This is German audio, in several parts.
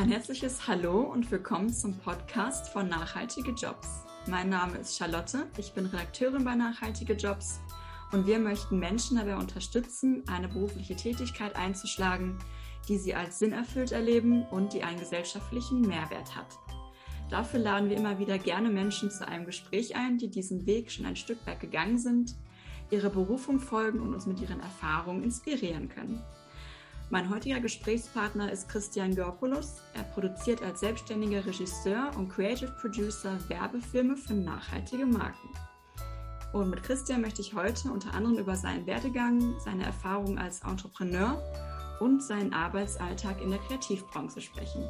Ein herzliches Hallo und willkommen zum Podcast von Nachhaltige Jobs. Mein Name ist Charlotte, ich bin Redakteurin bei Nachhaltige Jobs und wir möchten Menschen dabei unterstützen, eine berufliche Tätigkeit einzuschlagen, die sie als sinnerfüllt erleben und die einen gesellschaftlichen Mehrwert hat. Dafür laden wir immer wieder gerne Menschen zu einem Gespräch ein, die diesen Weg schon ein Stück weit gegangen sind, ihre Berufung folgen und uns mit ihren Erfahrungen inspirieren können. Mein heutiger Gesprächspartner ist Christian Görpoulos. Er produziert als selbstständiger Regisseur und Creative Producer Werbefilme für nachhaltige Marken. Und mit Christian möchte ich heute unter anderem über seinen Werdegang, seine Erfahrungen als Entrepreneur und seinen Arbeitsalltag in der Kreativbranche sprechen.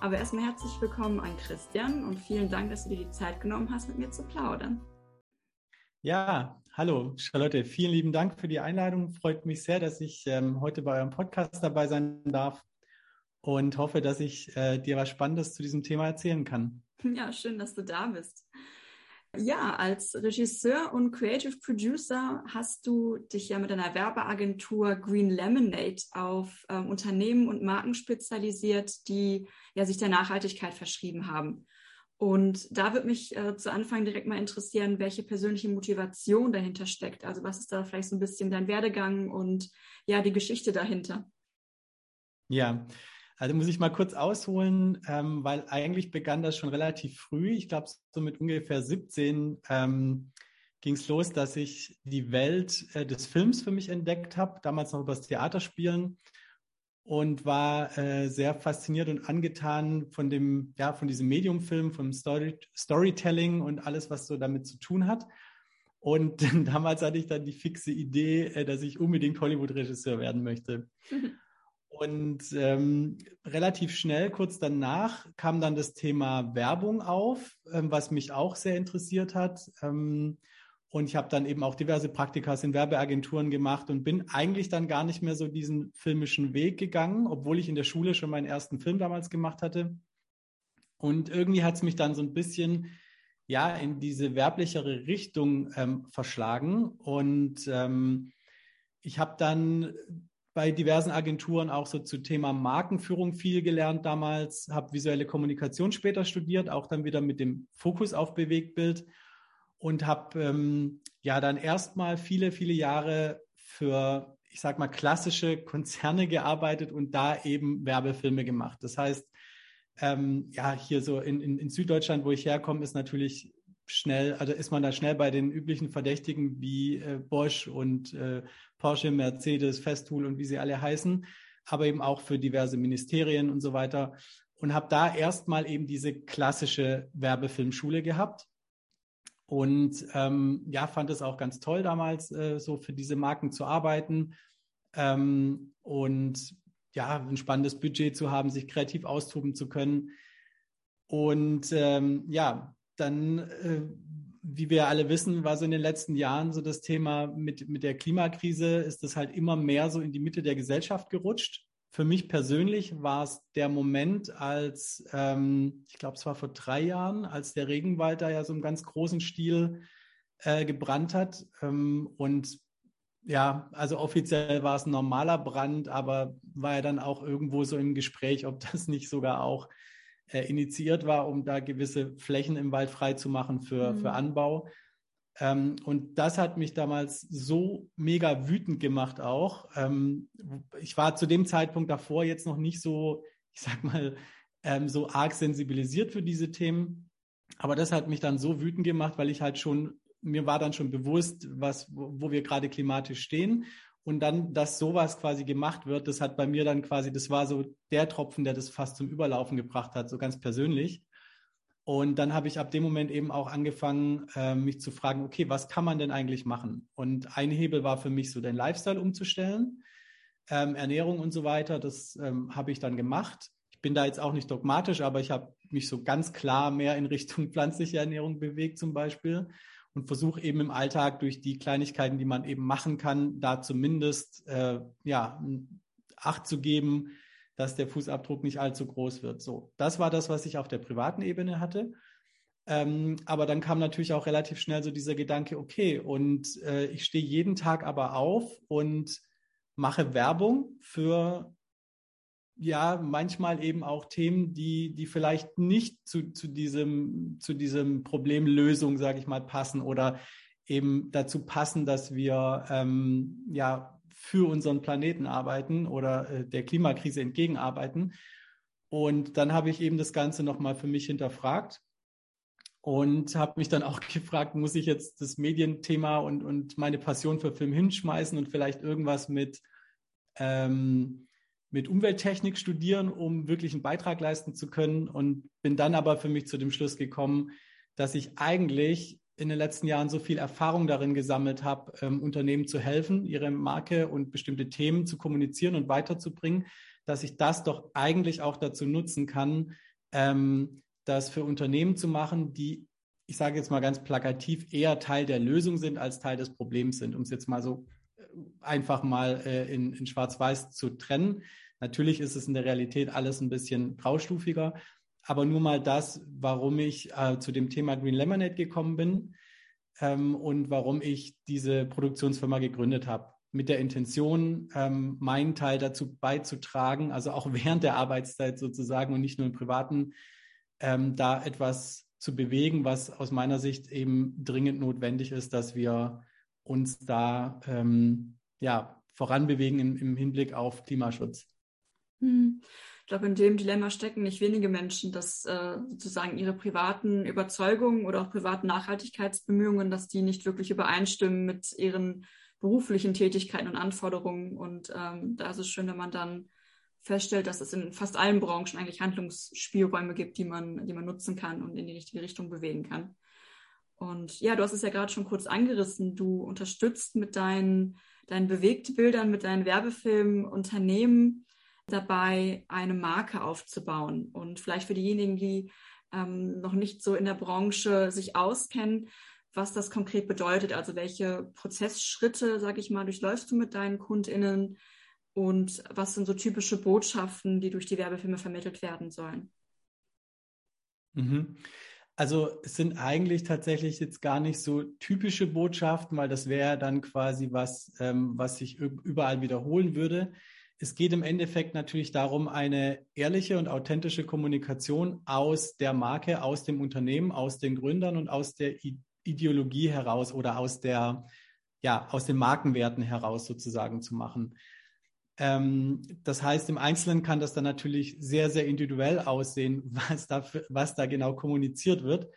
Aber erstmal herzlich willkommen an Christian und vielen Dank, dass du dir die Zeit genommen hast, mit mir zu plaudern. Ja, hallo Charlotte, vielen lieben Dank für die Einladung. Freut mich sehr, dass ich ähm, heute bei eurem Podcast dabei sein darf und hoffe, dass ich äh, dir was Spannendes zu diesem Thema erzählen kann. Ja, schön, dass du da bist. Ja, als Regisseur und Creative Producer hast du dich ja mit deiner Werbeagentur Green Lemonade auf ähm, Unternehmen und Marken spezialisiert, die ja sich der Nachhaltigkeit verschrieben haben. Und da würde mich äh, zu Anfang direkt mal interessieren, welche persönliche Motivation dahinter steckt. Also was ist da vielleicht so ein bisschen dein Werdegang und ja, die Geschichte dahinter? Ja, also muss ich mal kurz ausholen, ähm, weil eigentlich begann das schon relativ früh. Ich glaube, so mit ungefähr 17 ähm, ging es los, dass ich die Welt äh, des Films für mich entdeckt habe, damals noch über das Theaterspielen und war äh, sehr fasziniert und angetan von dem, ja, von diesem Mediumfilm, vom Story Storytelling und alles, was so damit zu tun hat. Und damals hatte ich dann die fixe Idee, äh, dass ich unbedingt Hollywood-Regisseur werden möchte. Mhm. Und ähm, relativ schnell, kurz danach, kam dann das Thema Werbung auf, ähm, was mich auch sehr interessiert hat. Ähm, und ich habe dann eben auch diverse Praktikas in Werbeagenturen gemacht und bin eigentlich dann gar nicht mehr so diesen filmischen Weg gegangen, obwohl ich in der Schule schon meinen ersten Film damals gemacht hatte. Und irgendwie hat es mich dann so ein bisschen ja in diese werblichere Richtung ähm, verschlagen. Und ähm, ich habe dann bei diversen Agenturen auch so zu Thema Markenführung viel gelernt damals, habe visuelle Kommunikation später studiert, auch dann wieder mit dem Fokus auf Bewegtbild und habe ähm, ja dann erstmal viele, viele Jahre für, ich sag mal, klassische Konzerne gearbeitet und da eben Werbefilme gemacht. Das heißt, ähm, ja, hier so in, in, in Süddeutschland, wo ich herkomme, ist natürlich schnell, also ist man da schnell bei den üblichen Verdächtigen wie äh, Bosch und äh, Porsche, Mercedes, Festool und wie sie alle heißen, aber eben auch für diverse Ministerien und so weiter. Und habe da erstmal eben diese klassische Werbefilmschule gehabt. Und ähm, ja, fand es auch ganz toll damals, äh, so für diese Marken zu arbeiten. Ähm, und ja, ein spannendes Budget zu haben, sich kreativ austoben zu können. Und ähm, ja, dann, äh, wie wir alle wissen, war so in den letzten Jahren so das Thema mit, mit der Klimakrise, ist das halt immer mehr so in die Mitte der Gesellschaft gerutscht. Für mich persönlich war es der Moment, als, ähm, ich glaube, es war vor drei Jahren, als der Regenwald da ja so im ganz großen Stil äh, gebrannt hat. Ähm, und ja, also offiziell war es ein normaler Brand, aber war ja dann auch irgendwo so im Gespräch, ob das nicht sogar auch äh, initiiert war, um da gewisse Flächen im Wald frei zu machen für, mhm. für Anbau. Ähm, und das hat mich damals so mega wütend gemacht auch. Ähm, ich war zu dem Zeitpunkt davor jetzt noch nicht so, ich sag mal, ähm, so arg sensibilisiert für diese Themen. Aber das hat mich dann so wütend gemacht, weil ich halt schon, mir war dann schon bewusst, was, wo, wo wir gerade klimatisch stehen und dann, dass sowas quasi gemacht wird, das hat bei mir dann quasi, das war so der Tropfen, der das fast zum Überlaufen gebracht hat, so ganz persönlich. Und dann habe ich ab dem Moment eben auch angefangen, äh, mich zu fragen, okay, was kann man denn eigentlich machen? Und ein Hebel war für mich so, den Lifestyle umzustellen, ähm, Ernährung und so weiter. Das ähm, habe ich dann gemacht. Ich bin da jetzt auch nicht dogmatisch, aber ich habe mich so ganz klar mehr in Richtung pflanzliche Ernährung bewegt zum Beispiel und versuche eben im Alltag durch die Kleinigkeiten, die man eben machen kann, da zumindest äh, ja Acht zu geben, dass der Fußabdruck nicht allzu groß wird. So, das war das, was ich auf der privaten Ebene hatte. Ähm, aber dann kam natürlich auch relativ schnell so dieser Gedanke, okay, und äh, ich stehe jeden Tag aber auf und mache Werbung für ja, manchmal eben auch Themen, die, die vielleicht nicht zu, zu diesem, zu diesem Problemlösung, sage ich mal, passen oder eben dazu passen, dass wir ähm, ja für unseren Planeten arbeiten oder äh, der Klimakrise entgegenarbeiten. Und dann habe ich eben das Ganze nochmal für mich hinterfragt und habe mich dann auch gefragt, muss ich jetzt das Medienthema und, und meine Passion für Film hinschmeißen und vielleicht irgendwas mit, ähm, mit Umwelttechnik studieren, um wirklich einen Beitrag leisten zu können. Und bin dann aber für mich zu dem Schluss gekommen, dass ich eigentlich in den letzten Jahren so viel Erfahrung darin gesammelt habe, ähm, Unternehmen zu helfen, ihre Marke und bestimmte Themen zu kommunizieren und weiterzubringen, dass ich das doch eigentlich auch dazu nutzen kann, ähm, das für Unternehmen zu machen, die, ich sage jetzt mal ganz plakativ, eher Teil der Lösung sind als Teil des Problems sind, um es jetzt mal so äh, einfach mal äh, in, in Schwarz-Weiß zu trennen. Natürlich ist es in der Realität alles ein bisschen graustufiger, aber nur mal das, warum ich äh, zu dem Thema Green Lemonade gekommen bin ähm, und warum ich diese Produktionsfirma gegründet habe. Mit der Intention, ähm, meinen Teil dazu beizutragen, also auch während der Arbeitszeit sozusagen und nicht nur im privaten, ähm, da etwas zu bewegen, was aus meiner Sicht eben dringend notwendig ist, dass wir uns da ähm, ja, voranbewegen im, im Hinblick auf Klimaschutz. Hm. Ich glaube, in dem Dilemma stecken nicht wenige Menschen, dass äh, sozusagen ihre privaten Überzeugungen oder auch privaten Nachhaltigkeitsbemühungen, dass die nicht wirklich übereinstimmen mit ihren beruflichen Tätigkeiten und Anforderungen. Und ähm, da ist es schön, wenn man dann feststellt, dass es in fast allen Branchen eigentlich Handlungsspielräume gibt, die man, die man nutzen kann und in die richtige Richtung bewegen kann. Und ja, du hast es ja gerade schon kurz angerissen. Du unterstützt mit deinen, deinen Bewegtbildern, mit deinen Werbefilmen Unternehmen, dabei, eine Marke aufzubauen. Und vielleicht für diejenigen, die ähm, noch nicht so in der Branche sich auskennen, was das konkret bedeutet. Also welche Prozessschritte, sage ich mal, durchläufst du mit deinen KundInnen und was sind so typische Botschaften, die durch die Werbefilme vermittelt werden sollen? Mhm. Also es sind eigentlich tatsächlich jetzt gar nicht so typische Botschaften, weil das wäre dann quasi was, ähm, was sich überall wiederholen würde. Es geht im Endeffekt natürlich darum, eine ehrliche und authentische Kommunikation aus der Marke, aus dem Unternehmen, aus den Gründern und aus der Ideologie heraus oder aus der, ja, aus den Markenwerten heraus sozusagen zu machen. Ähm, das heißt, im Einzelnen kann das dann natürlich sehr, sehr individuell aussehen, was da, für, was da genau kommuniziert wird,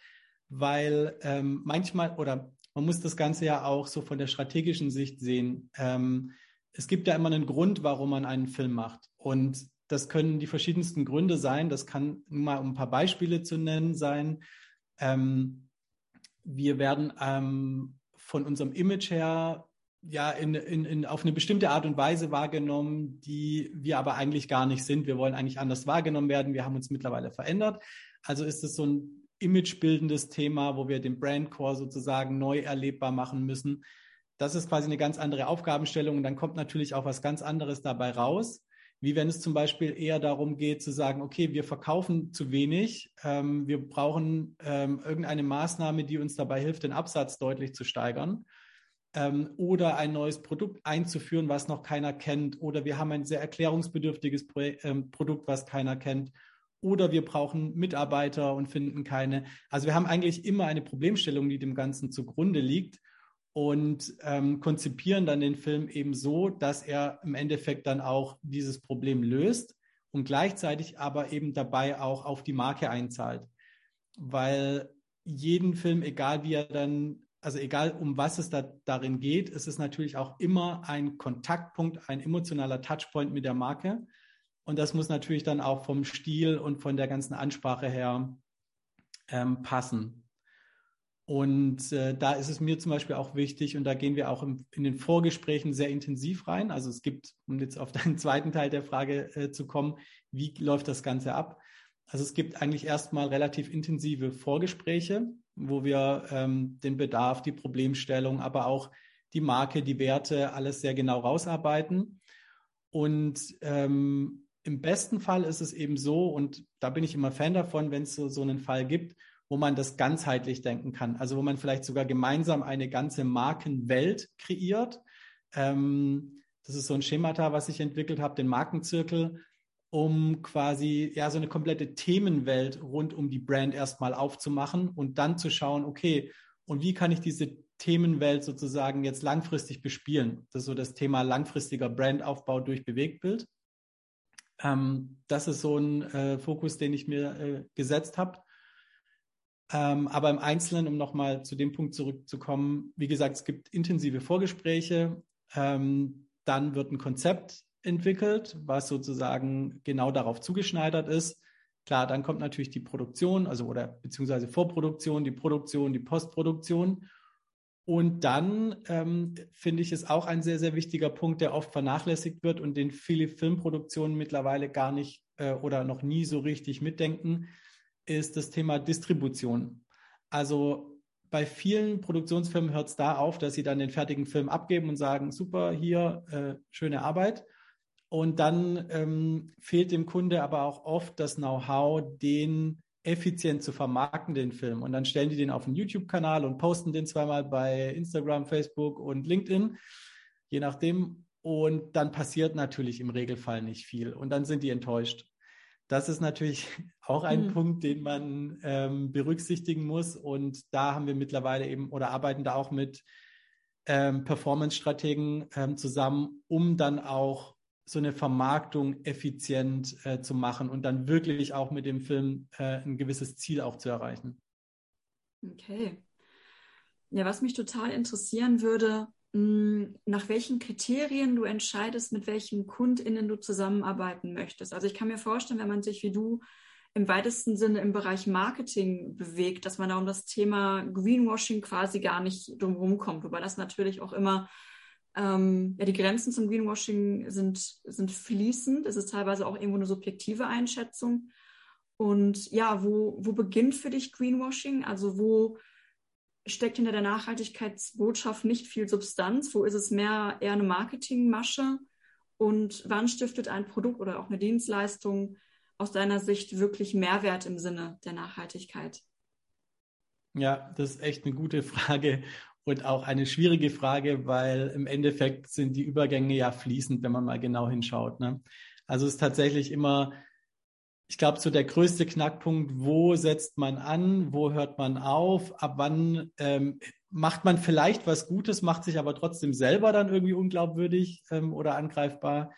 weil ähm, manchmal oder man muss das Ganze ja auch so von der strategischen Sicht sehen. Ähm, es gibt ja immer einen Grund, warum man einen Film macht. Und das können die verschiedensten Gründe sein. Das kann mal um ein paar Beispiele zu nennen sein. Ähm, wir werden ähm, von unserem Image her ja in, in, in, auf eine bestimmte Art und Weise wahrgenommen, die wir aber eigentlich gar nicht sind. Wir wollen eigentlich anders wahrgenommen werden. Wir haben uns mittlerweile verändert. Also ist es so ein imagebildendes Thema, wo wir den Brandcore sozusagen neu erlebbar machen müssen. Das ist quasi eine ganz andere Aufgabenstellung und dann kommt natürlich auch was ganz anderes dabei raus, wie wenn es zum Beispiel eher darum geht zu sagen, okay, wir verkaufen zu wenig, ähm, wir brauchen ähm, irgendeine Maßnahme, die uns dabei hilft, den Absatz deutlich zu steigern ähm, oder ein neues Produkt einzuführen, was noch keiner kennt oder wir haben ein sehr erklärungsbedürftiges Pro ähm, Produkt, was keiner kennt oder wir brauchen Mitarbeiter und finden keine. Also wir haben eigentlich immer eine Problemstellung, die dem Ganzen zugrunde liegt und ähm, konzipieren dann den Film eben so, dass er im Endeffekt dann auch dieses Problem löst und gleichzeitig aber eben dabei auch auf die Marke einzahlt. Weil jeden Film, egal wie er dann, also egal um was es da darin geht, ist es natürlich auch immer ein Kontaktpunkt, ein emotionaler Touchpoint mit der Marke. Und das muss natürlich dann auch vom Stil und von der ganzen Ansprache her ähm, passen. Und äh, da ist es mir zum Beispiel auch wichtig, und da gehen wir auch im, in den Vorgesprächen sehr intensiv rein. Also es gibt, um jetzt auf deinen zweiten Teil der Frage äh, zu kommen, wie läuft das Ganze ab? Also es gibt eigentlich erstmal relativ intensive Vorgespräche, wo wir ähm, den Bedarf, die Problemstellung, aber auch die Marke, die Werte, alles sehr genau rausarbeiten. Und ähm, im besten Fall ist es eben so, und da bin ich immer Fan davon, wenn es so, so einen Fall gibt, wo man das ganzheitlich denken kann. Also wo man vielleicht sogar gemeinsam eine ganze Markenwelt kreiert. Ähm, das ist so ein Schemata, was ich entwickelt habe, den Markenzirkel, um quasi ja so eine komplette Themenwelt rund um die Brand erstmal aufzumachen und dann zu schauen, okay, und wie kann ich diese Themenwelt sozusagen jetzt langfristig bespielen? Das ist so das Thema langfristiger Brandaufbau durch Bewegtbild. Ähm, das ist so ein äh, Fokus, den ich mir äh, gesetzt habe. Ähm, aber im Einzelnen, um nochmal zu dem Punkt zurückzukommen, wie gesagt, es gibt intensive Vorgespräche. Ähm, dann wird ein Konzept entwickelt, was sozusagen genau darauf zugeschneidert ist. Klar, dann kommt natürlich die Produktion, also oder beziehungsweise Vorproduktion, die Produktion, die Postproduktion. Und dann ähm, finde ich es auch ein sehr, sehr wichtiger Punkt, der oft vernachlässigt wird und den viele Filmproduktionen mittlerweile gar nicht äh, oder noch nie so richtig mitdenken, ist das Thema Distribution. Also bei vielen Produktionsfirmen hört es da auf, dass sie dann den fertigen Film abgeben und sagen, super, hier, äh, schöne Arbeit. Und dann ähm, fehlt dem Kunde aber auch oft das Know-how, den effizient zu vermarkten, den Film. Und dann stellen die den auf einen YouTube-Kanal und posten den zweimal bei Instagram, Facebook und LinkedIn, je nachdem. Und dann passiert natürlich im Regelfall nicht viel. Und dann sind die enttäuscht. Das ist natürlich auch ein mhm. Punkt, den man ähm, berücksichtigen muss. Und da haben wir mittlerweile eben oder arbeiten da auch mit ähm, Performance-Strategen ähm, zusammen, um dann auch so eine Vermarktung effizient äh, zu machen und dann wirklich auch mit dem Film äh, ein gewisses Ziel auch zu erreichen. Okay. Ja, was mich total interessieren würde, nach welchen Kriterien du entscheidest, mit welchen KundInnen du zusammenarbeiten möchtest. Also ich kann mir vorstellen, wenn man sich wie du im weitesten Sinne im Bereich Marketing bewegt, dass man da um das Thema Greenwashing quasi gar nicht drumherum kommt, wobei das natürlich auch immer ähm, ja, die Grenzen zum Greenwashing sind, sind fließend. Es ist teilweise auch irgendwo eine subjektive Einschätzung. Und ja, wo, wo beginnt für dich Greenwashing? Also wo steckt hinter der Nachhaltigkeitsbotschaft nicht viel Substanz? Wo ist es mehr eher eine Marketingmasche? Und wann stiftet ein Produkt oder auch eine Dienstleistung aus deiner Sicht wirklich Mehrwert im Sinne der Nachhaltigkeit? Ja, das ist echt eine gute Frage und auch eine schwierige Frage, weil im Endeffekt sind die Übergänge ja fließend, wenn man mal genau hinschaut. Ne? Also es ist tatsächlich immer, ich glaube, so der größte Knackpunkt, wo setzt man an, wo hört man auf, ab wann ähm, macht man vielleicht was Gutes, macht sich aber trotzdem selber dann irgendwie unglaubwürdig ähm, oder angreifbar.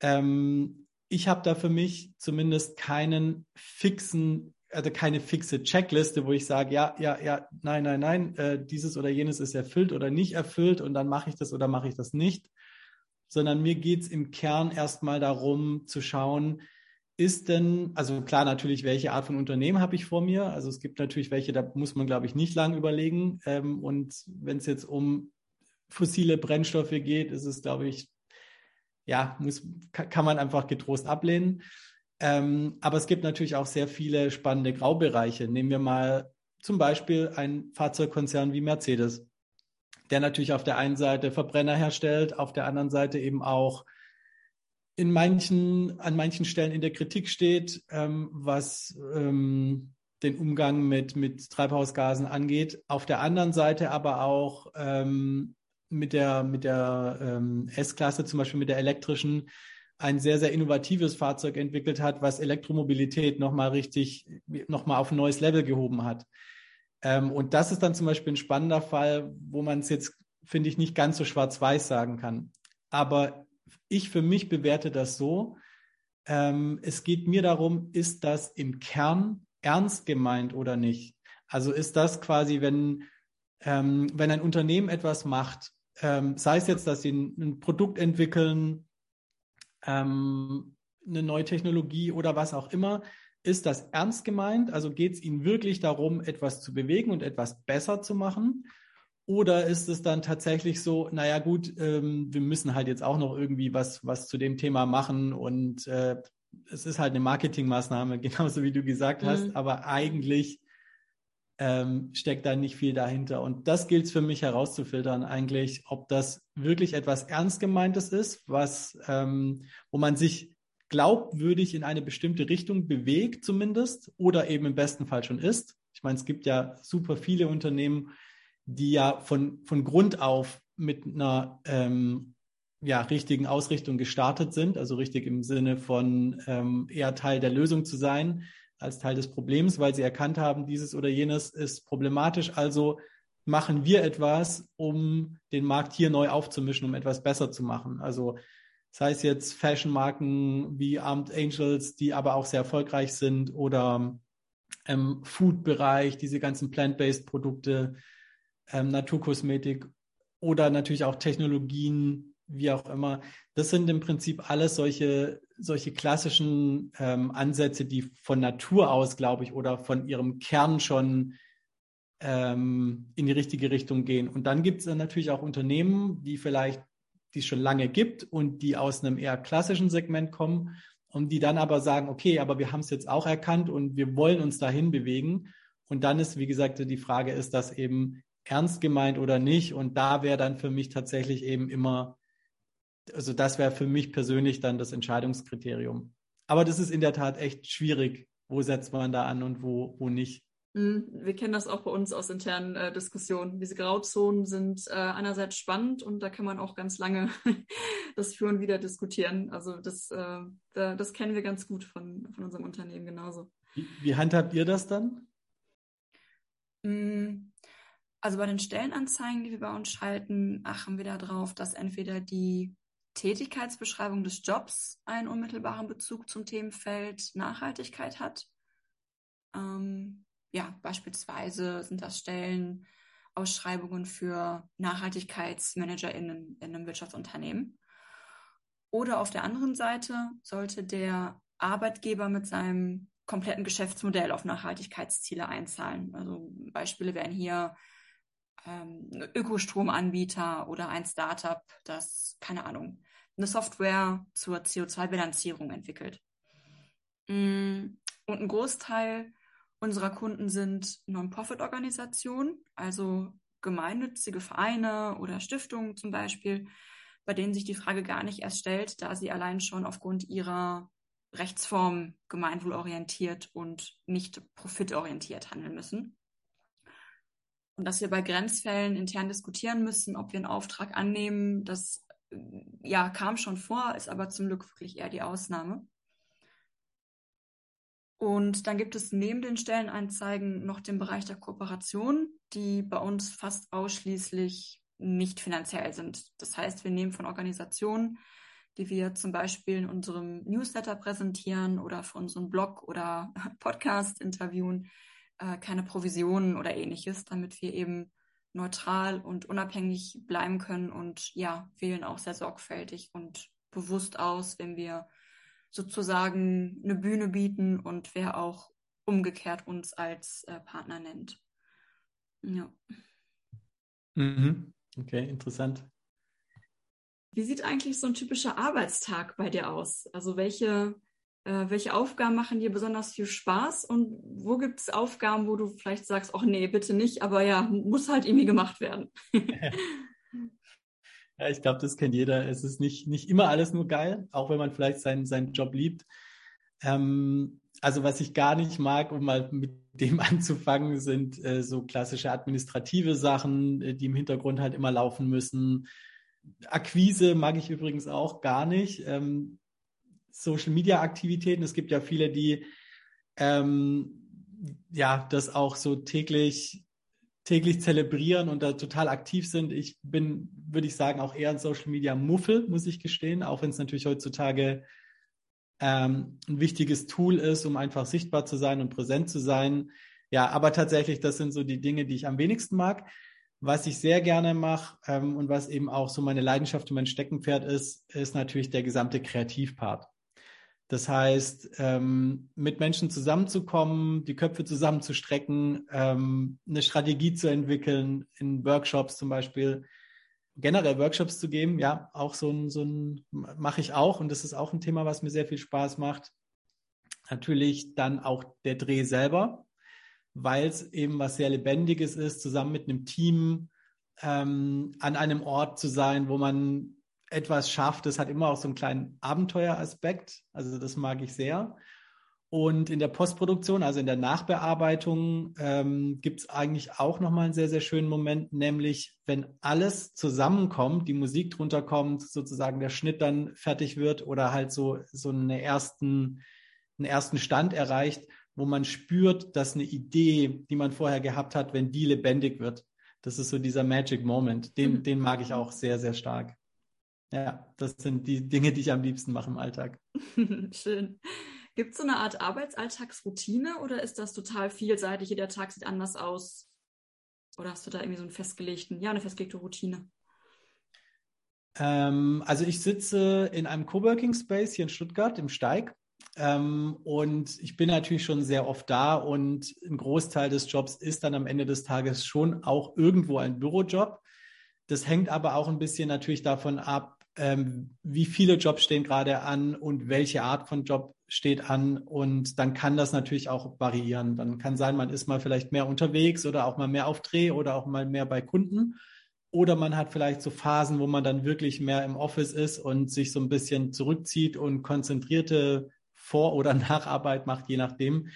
Ähm, ich habe da für mich zumindest keinen fixen also keine fixe Checkliste, wo ich sage, ja, ja, ja, nein, nein, nein, äh, dieses oder jenes ist erfüllt oder nicht erfüllt und dann mache ich das oder mache ich das nicht, sondern mir geht es im Kern erstmal darum zu schauen, ist denn, also klar natürlich, welche Art von Unternehmen habe ich vor mir? Also es gibt natürlich welche, da muss man, glaube ich, nicht lang überlegen. Ähm, und wenn es jetzt um fossile Brennstoffe geht, ist es, glaube ich, ja, muss, kann man einfach getrost ablehnen. Ähm, aber es gibt natürlich auch sehr viele spannende Graubereiche. Nehmen wir mal zum Beispiel einen Fahrzeugkonzern wie Mercedes, der natürlich auf der einen Seite Verbrenner herstellt, auf der anderen Seite eben auch in manchen, an manchen Stellen in der Kritik steht, ähm, was ähm, den Umgang mit, mit Treibhausgasen angeht. Auf der anderen Seite aber auch ähm, mit der, mit der ähm, S-Klasse, zum Beispiel mit der elektrischen, ein sehr, sehr innovatives Fahrzeug entwickelt hat, was Elektromobilität nochmal richtig, nochmal auf ein neues Level gehoben hat. Ähm, und das ist dann zum Beispiel ein spannender Fall, wo man es jetzt, finde ich, nicht ganz so schwarz-weiß sagen kann. Aber ich für mich bewerte das so, ähm, es geht mir darum, ist das im Kern ernst gemeint oder nicht? Also ist das quasi, wenn, ähm, wenn ein Unternehmen etwas macht, ähm, sei es jetzt, dass sie ein, ein Produkt entwickeln, ähm, eine neue Technologie oder was auch immer. Ist das ernst gemeint? Also geht es Ihnen wirklich darum, etwas zu bewegen und etwas besser zu machen? Oder ist es dann tatsächlich so, naja gut, ähm, wir müssen halt jetzt auch noch irgendwie was, was zu dem Thema machen und äh, es ist halt eine Marketingmaßnahme, genauso wie du gesagt mhm. hast, aber eigentlich ähm, steckt da nicht viel dahinter. Und das gilt es für mich herauszufiltern eigentlich, ob das wirklich etwas Ernst gemeintes ist, was, ähm, wo man sich glaubwürdig in eine bestimmte Richtung bewegt zumindest oder eben im besten Fall schon ist. Ich meine, es gibt ja super viele Unternehmen, die ja von, von Grund auf mit einer ähm, ja, richtigen Ausrichtung gestartet sind, also richtig im Sinne von ähm, eher Teil der Lösung zu sein als Teil des Problems, weil sie erkannt haben, dieses oder jenes ist problematisch. Also machen wir etwas, um den Markt hier neu aufzumischen, um etwas besser zu machen. Also sei es jetzt Fashion-Marken wie Armed Angels, die aber auch sehr erfolgreich sind, oder ähm, Food-Bereich, diese ganzen plant-based Produkte, ähm, Naturkosmetik oder natürlich auch Technologien, wie auch immer. Das sind im Prinzip alles solche, solche klassischen ähm, Ansätze, die von Natur aus, glaube ich, oder von ihrem Kern schon ähm, in die richtige Richtung gehen. Und dann gibt es natürlich auch Unternehmen, die vielleicht, die es schon lange gibt und die aus einem eher klassischen Segment kommen und die dann aber sagen, okay, aber wir haben es jetzt auch erkannt und wir wollen uns dahin bewegen. Und dann ist, wie gesagt, die Frage, ist das eben ernst gemeint oder nicht? Und da wäre dann für mich tatsächlich eben immer also das wäre für mich persönlich dann das Entscheidungskriterium. Aber das ist in der Tat echt schwierig. Wo setzt man da an und wo, wo nicht? Mhm. Wir kennen das auch bei uns aus internen äh, Diskussionen. Diese Grauzonen sind äh, einerseits spannend und da kann man auch ganz lange das führen wieder diskutieren. Also das, äh, das kennen wir ganz gut von, von unserem Unternehmen genauso. Wie, wie handhabt ihr das dann? Mm, also bei den Stellenanzeigen, die wir bei uns schalten, achten wir darauf, dass entweder die Tätigkeitsbeschreibung des Jobs einen unmittelbaren Bezug zum Themenfeld Nachhaltigkeit hat. Ähm, ja, beispielsweise sind das Stellenausschreibungen für NachhaltigkeitsmanagerInnen in einem Wirtschaftsunternehmen. Oder auf der anderen Seite sollte der Arbeitgeber mit seinem kompletten Geschäftsmodell auf Nachhaltigkeitsziele einzahlen. Also Beispiele wären hier ähm, Ökostromanbieter oder ein Startup, das, keine Ahnung, eine Software zur CO2-Bilanzierung entwickelt. Mm, und ein Großteil unserer Kunden sind Non-Profit-Organisationen, also gemeinnützige Vereine oder Stiftungen zum Beispiel, bei denen sich die Frage gar nicht erst stellt, da sie allein schon aufgrund ihrer Rechtsform gemeinwohlorientiert und nicht profitorientiert handeln müssen. Und dass wir bei Grenzfällen intern diskutieren müssen, ob wir einen Auftrag annehmen, das ja kam schon vor, ist aber zum Glück wirklich eher die Ausnahme. Und dann gibt es neben den Stellenanzeigen noch den Bereich der Kooperation, die bei uns fast ausschließlich nicht finanziell sind. Das heißt, wir nehmen von Organisationen, die wir zum Beispiel in unserem Newsletter präsentieren oder für unseren Blog oder Podcast interviewen, äh, keine Provisionen oder ähnliches, damit wir eben neutral und unabhängig bleiben können und ja, wählen auch sehr sorgfältig und bewusst aus, wenn wir sozusagen eine Bühne bieten und wer auch umgekehrt uns als äh, Partner nennt. Ja. Mhm. Okay, interessant. Wie sieht eigentlich so ein typischer Arbeitstag bei dir aus? Also welche äh, welche Aufgaben machen dir besonders viel Spaß und wo gibt es Aufgaben, wo du vielleicht sagst, ach nee, bitte nicht, aber ja, muss halt irgendwie gemacht werden. ja, ich glaube, das kennt jeder. Es ist nicht, nicht immer alles nur geil, auch wenn man vielleicht seinen, seinen Job liebt. Ähm, also was ich gar nicht mag, um mal mit dem anzufangen, sind äh, so klassische administrative Sachen, äh, die im Hintergrund halt immer laufen müssen. Akquise mag ich übrigens auch gar nicht. Ähm, Social Media Aktivitäten. Es gibt ja viele, die ähm, ja das auch so täglich täglich zelebrieren und da total aktiv sind. Ich bin, würde ich sagen, auch eher ein Social Media Muffel, muss ich gestehen, auch wenn es natürlich heutzutage ähm, ein wichtiges Tool ist, um einfach sichtbar zu sein und präsent zu sein. Ja, aber tatsächlich, das sind so die Dinge, die ich am wenigsten mag. Was ich sehr gerne mache ähm, und was eben auch so meine Leidenschaft und mein Steckenpferd ist, ist natürlich der gesamte Kreativpart. Das heißt, ähm, mit Menschen zusammenzukommen, die Köpfe zusammenzustrecken, ähm, eine Strategie zu entwickeln, in Workshops zum Beispiel, generell Workshops zu geben, ja, auch so ein, so ein mache ich auch und das ist auch ein Thema, was mir sehr viel Spaß macht. Natürlich dann auch der Dreh selber, weil es eben was sehr Lebendiges ist, zusammen mit einem Team ähm, an einem Ort zu sein, wo man etwas schafft, das hat immer auch so einen kleinen Abenteueraspekt. Also das mag ich sehr. Und in der Postproduktion, also in der Nachbearbeitung, ähm, gibt es eigentlich auch nochmal einen sehr, sehr schönen Moment, nämlich wenn alles zusammenkommt, die Musik drunter kommt, sozusagen der Schnitt dann fertig wird oder halt so, so eine ersten, einen ersten Stand erreicht, wo man spürt, dass eine Idee, die man vorher gehabt hat, wenn die lebendig wird. Das ist so dieser Magic Moment. Den, mhm. den mag ich auch sehr, sehr stark. Ja, das sind die Dinge, die ich am liebsten mache im Alltag. Schön. Gibt es so eine Art Arbeitsalltagsroutine oder ist das total vielseitig? Jeder Tag sieht anders aus? Oder hast du da irgendwie so einen festgelegten, ja, eine festgelegte Routine? Ähm, also ich sitze in einem Coworking Space hier in Stuttgart im Steig. Ähm, und ich bin natürlich schon sehr oft da und ein Großteil des Jobs ist dann am Ende des Tages schon auch irgendwo ein Bürojob. Das hängt aber auch ein bisschen natürlich davon ab, ähm, wie viele Jobs stehen gerade an und welche Art von Job steht an. Und dann kann das natürlich auch variieren. Dann kann sein, man ist mal vielleicht mehr unterwegs oder auch mal mehr auf Dreh oder auch mal mehr bei Kunden. Oder man hat vielleicht so Phasen, wo man dann wirklich mehr im Office ist und sich so ein bisschen zurückzieht und konzentrierte Vor- oder Nacharbeit macht, je nachdem.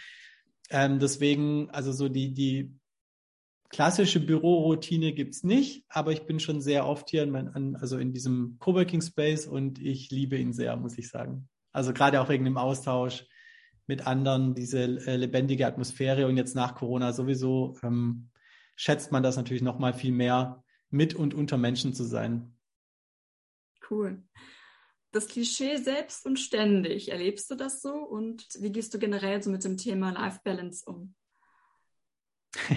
Ähm, deswegen, also so die, die klassische Büroroutine gibt's nicht, aber ich bin schon sehr oft hier in, mein, also in diesem Coworking Space und ich liebe ihn sehr, muss ich sagen. Also gerade auch wegen dem Austausch mit anderen, diese äh, lebendige Atmosphäre und jetzt nach Corona sowieso ähm, schätzt man das natürlich noch mal viel mehr, mit und unter Menschen zu sein. Cool. Das Klischee selbst und ständig, erlebst du das so und wie gehst du generell so mit dem Thema Life Balance um?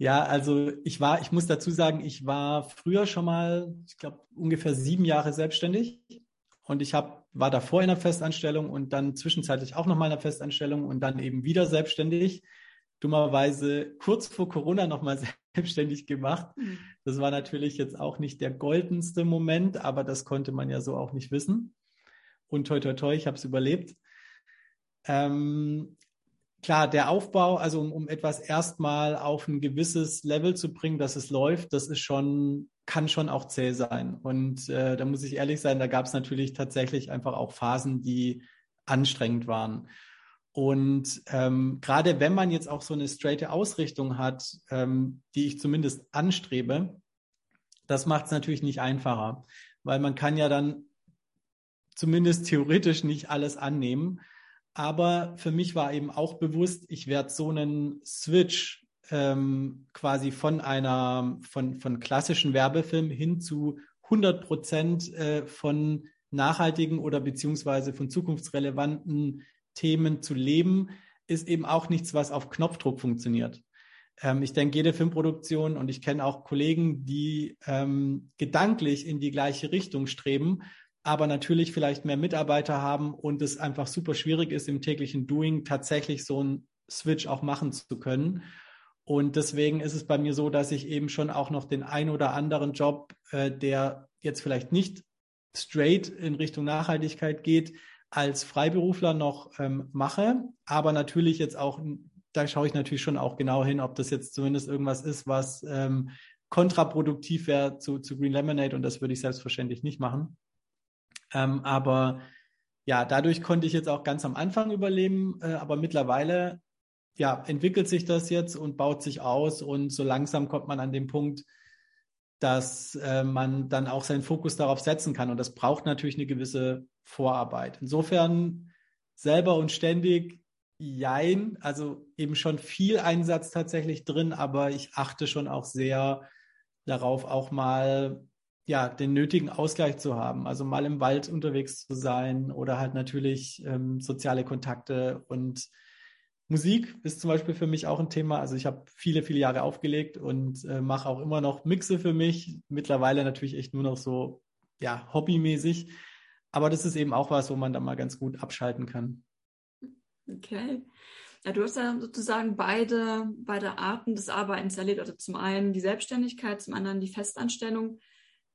Ja, also ich war, ich muss dazu sagen, ich war früher schon mal, ich glaube, ungefähr sieben Jahre selbstständig. Und ich hab, war davor in einer Festanstellung und dann zwischenzeitlich auch nochmal in einer Festanstellung und dann eben wieder selbstständig. Dummerweise kurz vor Corona nochmal selbstständig gemacht. Mhm. Das war natürlich jetzt auch nicht der goldenste Moment, aber das konnte man ja so auch nicht wissen. Und toi toi toi, ich habe es überlebt. Ähm, klar, der Aufbau, also um, um etwas erstmal auf ein gewisses Level zu bringen, dass es läuft, das ist schon, kann schon auch zäh sein. Und äh, da muss ich ehrlich sein, da gab es natürlich tatsächlich einfach auch Phasen, die anstrengend waren. Und ähm, gerade wenn man jetzt auch so eine straighte Ausrichtung hat, ähm, die ich zumindest anstrebe, das macht es natürlich nicht einfacher, weil man kann ja dann zumindest theoretisch nicht alles annehmen. Aber für mich war eben auch bewusst, ich werde so einen Switch ähm, quasi von einer, von, von klassischen Werbefilmen hin zu 100 Prozent äh, von nachhaltigen oder beziehungsweise von zukunftsrelevanten Themen zu leben, ist eben auch nichts, was auf Knopfdruck funktioniert. Ähm, ich denke, jede Filmproduktion und ich kenne auch Kollegen, die ähm, gedanklich in die gleiche Richtung streben, aber natürlich vielleicht mehr Mitarbeiter haben und es einfach super schwierig ist, im täglichen Doing tatsächlich so einen Switch auch machen zu können. Und deswegen ist es bei mir so, dass ich eben schon auch noch den ein oder anderen Job, äh, der jetzt vielleicht nicht straight in Richtung Nachhaltigkeit geht, als Freiberufler noch ähm, mache. Aber natürlich jetzt auch, da schaue ich natürlich schon auch genau hin, ob das jetzt zumindest irgendwas ist, was ähm, kontraproduktiv wäre zu, zu Green Lemonade. Und das würde ich selbstverständlich nicht machen. Ähm, aber ja, dadurch konnte ich jetzt auch ganz am Anfang überleben, äh, aber mittlerweile ja, entwickelt sich das jetzt und baut sich aus und so langsam kommt man an den Punkt, dass äh, man dann auch seinen Fokus darauf setzen kann und das braucht natürlich eine gewisse Vorarbeit. Insofern selber und ständig jein, also eben schon viel Einsatz tatsächlich drin, aber ich achte schon auch sehr darauf, auch mal ja, den nötigen Ausgleich zu haben. Also mal im Wald unterwegs zu sein oder halt natürlich ähm, soziale Kontakte und Musik ist zum Beispiel für mich auch ein Thema. Also ich habe viele, viele Jahre aufgelegt und äh, mache auch immer noch Mixe für mich. Mittlerweile natürlich echt nur noch so, ja, hobbymäßig. Aber das ist eben auch was, wo man dann mal ganz gut abschalten kann. Okay. Ja, du hast ja sozusagen beide, beide Arten des Arbeitens erlebt. Also zum einen die Selbstständigkeit, zum anderen die Festanstellung.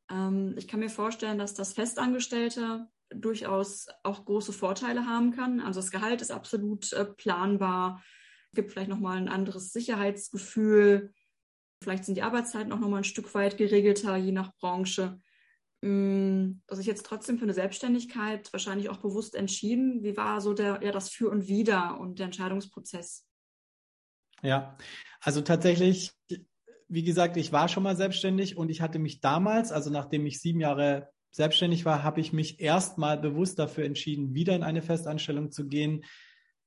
Ähm, ich kann mir vorstellen, dass das Festangestellte durchaus auch große Vorteile haben kann. Also das Gehalt ist absolut äh, planbar, gibt vielleicht nochmal ein anderes Sicherheitsgefühl. Vielleicht sind die Arbeitszeiten auch nochmal ein Stück weit geregelter, je nach Branche. mm, also sich jetzt trotzdem für eine Selbstständigkeit wahrscheinlich auch bewusst entschieden. Wie war so der, ja, das Für und Wider und der Entscheidungsprozess? Ja, also tatsächlich, wie gesagt, ich war schon mal selbstständig und ich hatte mich damals, also nachdem ich sieben Jahre selbstständig war, habe ich mich erstmal bewusst dafür entschieden, wieder in eine Festanstellung zu gehen,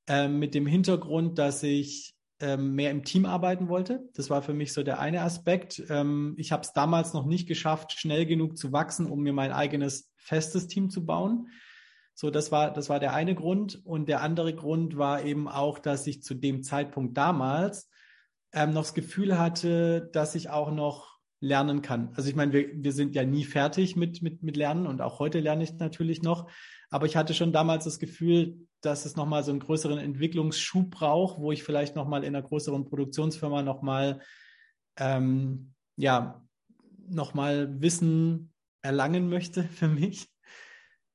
äh, mit dem Hintergrund, dass ich ähm, mehr im Team arbeiten wollte. Das war für mich so der eine Aspekt. Ähm, ich habe es damals noch nicht geschafft, schnell genug zu wachsen, um mir mein eigenes festes Team zu bauen. So, das war, das war der eine Grund. Und der andere Grund war eben auch, dass ich zu dem Zeitpunkt damals ähm, noch das Gefühl hatte, dass ich auch noch lernen kann. Also ich meine, wir, wir sind ja nie fertig mit, mit, mit Lernen und auch heute lerne ich natürlich noch. Aber ich hatte schon damals das Gefühl, dass es nochmal so einen größeren Entwicklungsschub braucht, wo ich vielleicht nochmal in einer größeren Produktionsfirma nochmal, ähm, ja, nochmal Wissen erlangen möchte für mich.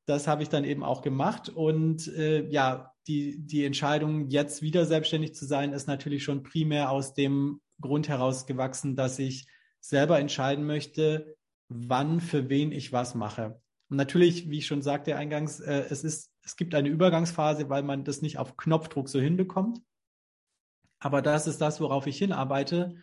Das habe ich dann eben auch gemacht. Und äh, ja, die, die Entscheidung, jetzt wieder selbstständig zu sein, ist natürlich schon primär aus dem Grund heraus gewachsen, dass ich selber entscheiden möchte, wann für wen ich was mache. Und natürlich, wie ich schon sagte eingangs, äh, es ist, es gibt eine Übergangsphase, weil man das nicht auf Knopfdruck so hinbekommt. Aber das ist das, worauf ich hinarbeite.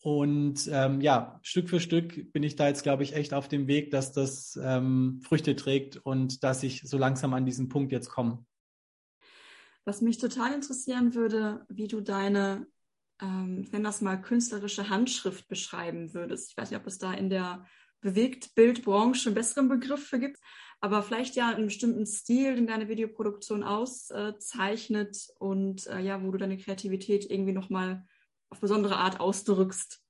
Und ähm, ja, Stück für Stück bin ich da jetzt, glaube ich, echt auf dem Weg, dass das ähm, Früchte trägt und dass ich so langsam an diesen Punkt jetzt komme. Was mich total interessieren würde, wie du deine, ähm, nenne das mal, künstlerische Handschrift beschreiben würdest. Ich weiß nicht, ob es da in der Bewegtbildbranche einen besseren Begriff für gibt, aber vielleicht ja einen bestimmten Stil, den deine Videoproduktion auszeichnet und äh, ja, wo du deine Kreativität irgendwie nochmal auf besondere Art ausdrückst.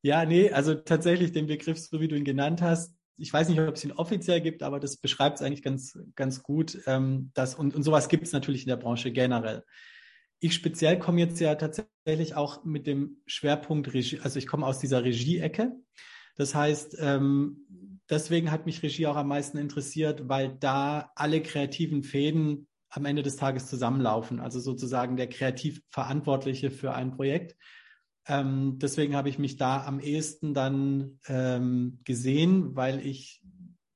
Ja, nee, also tatsächlich den Begriff, so wie du ihn genannt hast, ich weiß nicht, ob es ihn offiziell gibt, aber das beschreibt es eigentlich ganz, ganz gut. Ähm, das, und, und sowas gibt es natürlich in der Branche generell. Ich speziell komme jetzt ja tatsächlich auch mit dem Schwerpunkt Regie, also ich komme aus dieser Regie-Ecke. Das heißt, ähm, deswegen hat mich Regie auch am meisten interessiert, weil da alle kreativen Fäden am Ende des Tages zusammenlaufen. Also sozusagen der kreativ Verantwortliche für ein Projekt. Ähm, deswegen habe ich mich da am ehesten dann ähm, gesehen, weil ich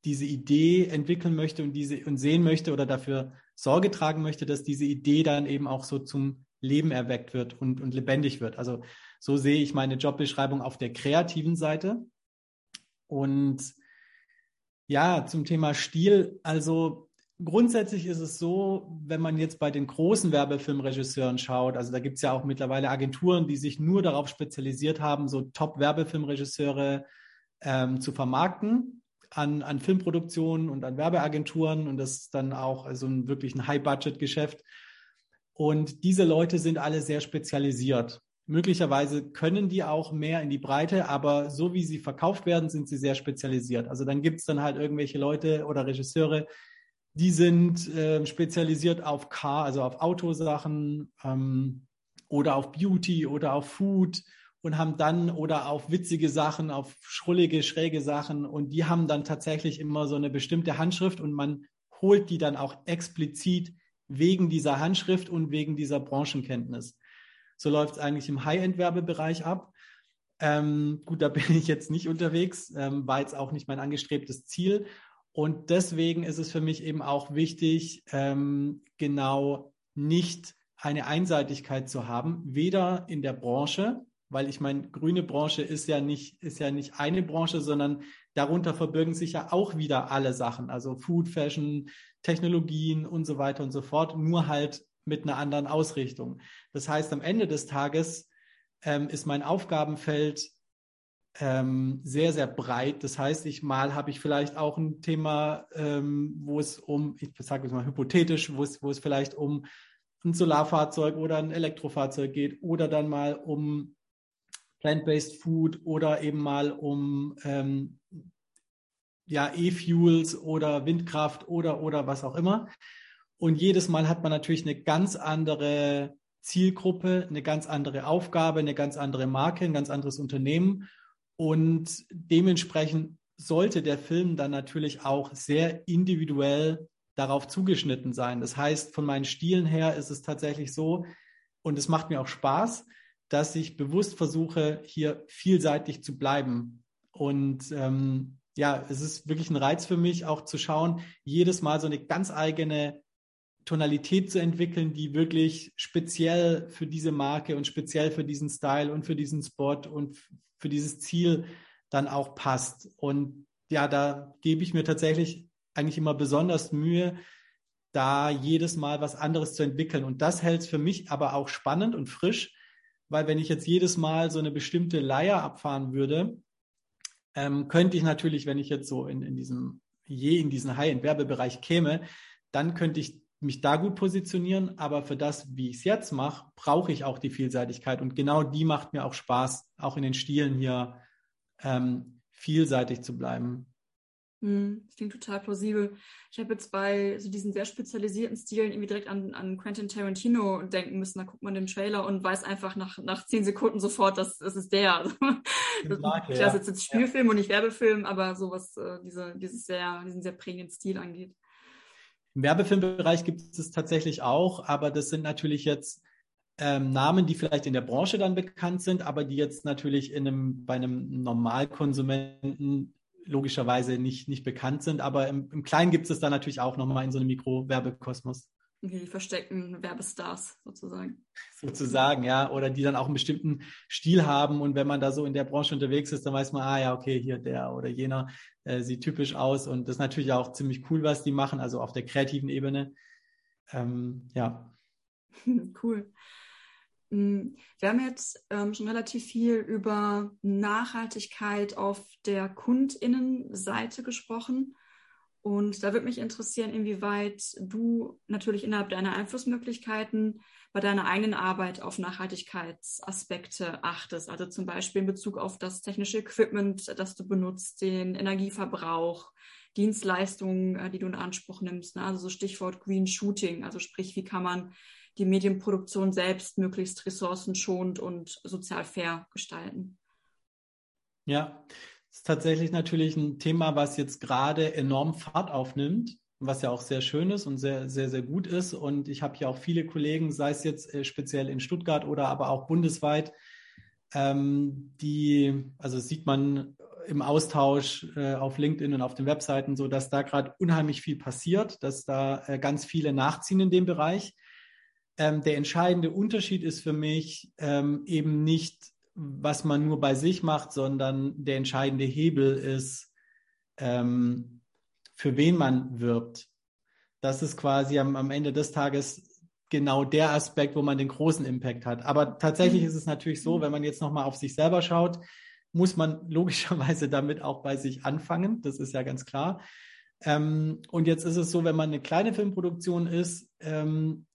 diese Idee entwickeln möchte und diese und sehen möchte oder dafür Sorge tragen möchte, dass diese Idee dann eben auch so zum Leben erweckt wird und, und lebendig wird. Also so sehe ich meine Jobbeschreibung auf der kreativen Seite. Und ja, zum Thema Stil, also grundsätzlich ist es so, wenn man jetzt bei den großen Werbefilmregisseuren schaut, also da gibt es ja auch mittlerweile Agenturen, die sich nur darauf spezialisiert haben, so Top-Werbefilmregisseure ähm, zu vermarkten an, an Filmproduktionen und an Werbeagenturen und das ist dann auch also ein, wirklich ein High-Budget-Geschäft. Und diese Leute sind alle sehr spezialisiert. Möglicherweise können die auch mehr in die Breite, aber so wie sie verkauft werden, sind sie sehr spezialisiert. Also dann gibt es dann halt irgendwelche Leute oder Regisseure, die sind äh, spezialisiert auf Car, also auf Autosachen ähm, oder auf Beauty oder auf Food und haben dann oder auf witzige Sachen, auf schrullige, schräge Sachen und die haben dann tatsächlich immer so eine bestimmte Handschrift und man holt die dann auch explizit wegen dieser Handschrift und wegen dieser Branchenkenntnis. So läuft es eigentlich im High-End-Werbebereich ab. Ähm, gut, da bin ich jetzt nicht unterwegs, ähm, war jetzt auch nicht mein angestrebtes Ziel. Und deswegen ist es für mich eben auch wichtig, ähm, genau nicht eine Einseitigkeit zu haben, weder in der Branche, weil ich meine, grüne Branche ist ja nicht, ist ja nicht eine Branche, sondern darunter verbirgen sich ja auch wieder alle Sachen, also Food, Fashion, Technologien und so weiter und so fort, nur halt mit einer anderen Ausrichtung. Das heißt, am Ende des Tages ähm, ist mein Aufgabenfeld ähm, sehr, sehr breit. Das heißt, ich mal habe ich vielleicht auch ein Thema, ähm, wo es um, ich sage es mal hypothetisch, wo es, wo es vielleicht um ein Solarfahrzeug oder ein Elektrofahrzeug geht oder dann mal um Plant-Based Food oder eben mal um ähm, ja, E-Fuels oder Windkraft oder oder was auch immer. Und jedes Mal hat man natürlich eine ganz andere Zielgruppe, eine ganz andere Aufgabe, eine ganz andere Marke, ein ganz anderes Unternehmen. Und dementsprechend sollte der Film dann natürlich auch sehr individuell darauf zugeschnitten sein. Das heißt, von meinen Stilen her ist es tatsächlich so, und es macht mir auch Spaß, dass ich bewusst versuche, hier vielseitig zu bleiben. und ähm, ja, es ist wirklich ein Reiz für mich, auch zu schauen, jedes Mal so eine ganz eigene Tonalität zu entwickeln, die wirklich speziell für diese Marke und speziell für diesen Style und für diesen Spot und für dieses Ziel dann auch passt. Und ja, da gebe ich mir tatsächlich eigentlich immer besonders Mühe, da jedes Mal was anderes zu entwickeln. Und das hält es für mich aber auch spannend und frisch, weil wenn ich jetzt jedes Mal so eine bestimmte Leier abfahren würde, ähm, könnte ich natürlich, wenn ich jetzt so in, in diesem je in diesen High-End-Werbebereich käme, dann könnte ich mich da gut positionieren, aber für das, wie ich es jetzt mache, brauche ich auch die Vielseitigkeit und genau die macht mir auch Spaß, auch in den Stilen hier ähm, vielseitig zu bleiben. Hm, das klingt total plausibel. Ich habe jetzt bei so diesen sehr spezialisierten Stilen irgendwie direkt an, an Quentin Tarantino denken müssen. Da guckt man den Trailer und weiß einfach nach, nach zehn Sekunden sofort, dass das ist der. Das, Marke, ja. ist jetzt Spielfilm ja. und nicht Werbefilm, aber sowas, äh, diese, dieses sehr, diesen sehr prägenden Stil angeht. Im Werbefilmbereich gibt es tatsächlich auch, aber das sind natürlich jetzt ähm, Namen, die vielleicht in der Branche dann bekannt sind, aber die jetzt natürlich in einem, bei einem Normalkonsumenten logischerweise nicht, nicht bekannt sind. Aber im, im Kleinen gibt es da natürlich auch nochmal in so einem Mikro-Werbekosmos. Okay, die versteckten Werbestars sozusagen. Sozusagen, ja. Oder die dann auch einen bestimmten Stil haben. Und wenn man da so in der Branche unterwegs ist, dann weiß man, ah ja, okay, hier der oder jener äh, sieht typisch aus. Und das ist natürlich auch ziemlich cool, was die machen, also auf der kreativen Ebene. Ähm, ja. cool. Mm, wir haben jetzt ähm, schon relativ viel über Nachhaltigkeit auf der Kundinnenseite gesprochen. Und da würde mich interessieren, inwieweit du natürlich innerhalb deiner Einflussmöglichkeiten bei deiner eigenen Arbeit auf Nachhaltigkeitsaspekte achtest. Also zum Beispiel in Bezug auf das technische Equipment, das du benutzt, den Energieverbrauch, Dienstleistungen, äh, die du in Anspruch nimmst. Ne? Also so Stichwort Green Shooting. Also sprich, wie kann man die Medienproduktion selbst möglichst ressourcenschonend und sozial fair gestalten? Ja, ist tatsächlich natürlich ein Thema, was jetzt gerade enorm Fahrt aufnimmt, was ja auch sehr schön ist und sehr, sehr, sehr gut ist. Und ich habe ja auch viele Kollegen, sei es jetzt äh, speziell in Stuttgart oder aber auch bundesweit, ähm, die, also sieht man im Austausch äh, auf LinkedIn und auf den Webseiten so, dass da gerade unheimlich viel passiert, dass da äh, ganz viele nachziehen in dem Bereich. Ähm, der entscheidende Unterschied ist für mich ähm, eben nicht, was man nur bei sich macht, sondern der entscheidende Hebel ist, ähm, für wen man wirbt. Das ist quasi am, am, Ende des Tages genau der Aspekt, wo man den großen Impact hat. Aber tatsächlich ist es natürlich so, wenn man jetzt nochmal auf sich selber schaut, muss man logischerweise damit auch bei sich anfangen. Das ist ja ganz klar. Ähm, und jetzt ist es so, wenn man eine kleine Filmproduktion ist, ähm,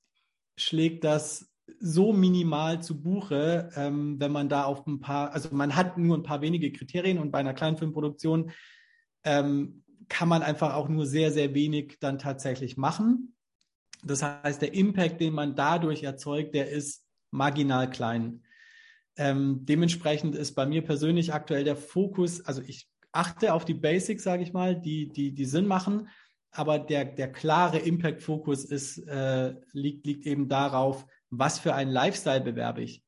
schlägt das so minimal zu Buche, ähm, wenn man da auf ein paar, also man hat nur ein paar wenige Kriterien und bei einer kleinen Filmproduktion ähm, kann man einfach auch nur sehr, sehr wenig dann tatsächlich machen. Das heißt, der Impact, den man dadurch erzeugt, der ist marginal klein. Ähm, dementsprechend ist bei mir persönlich aktuell der Fokus, also ich achte auf die Basics, sage ich mal, die, die, die Sinn machen aber der, der klare Impact-Fokus äh, liegt, liegt eben darauf, was für einen Lifestyle bewerbe ich.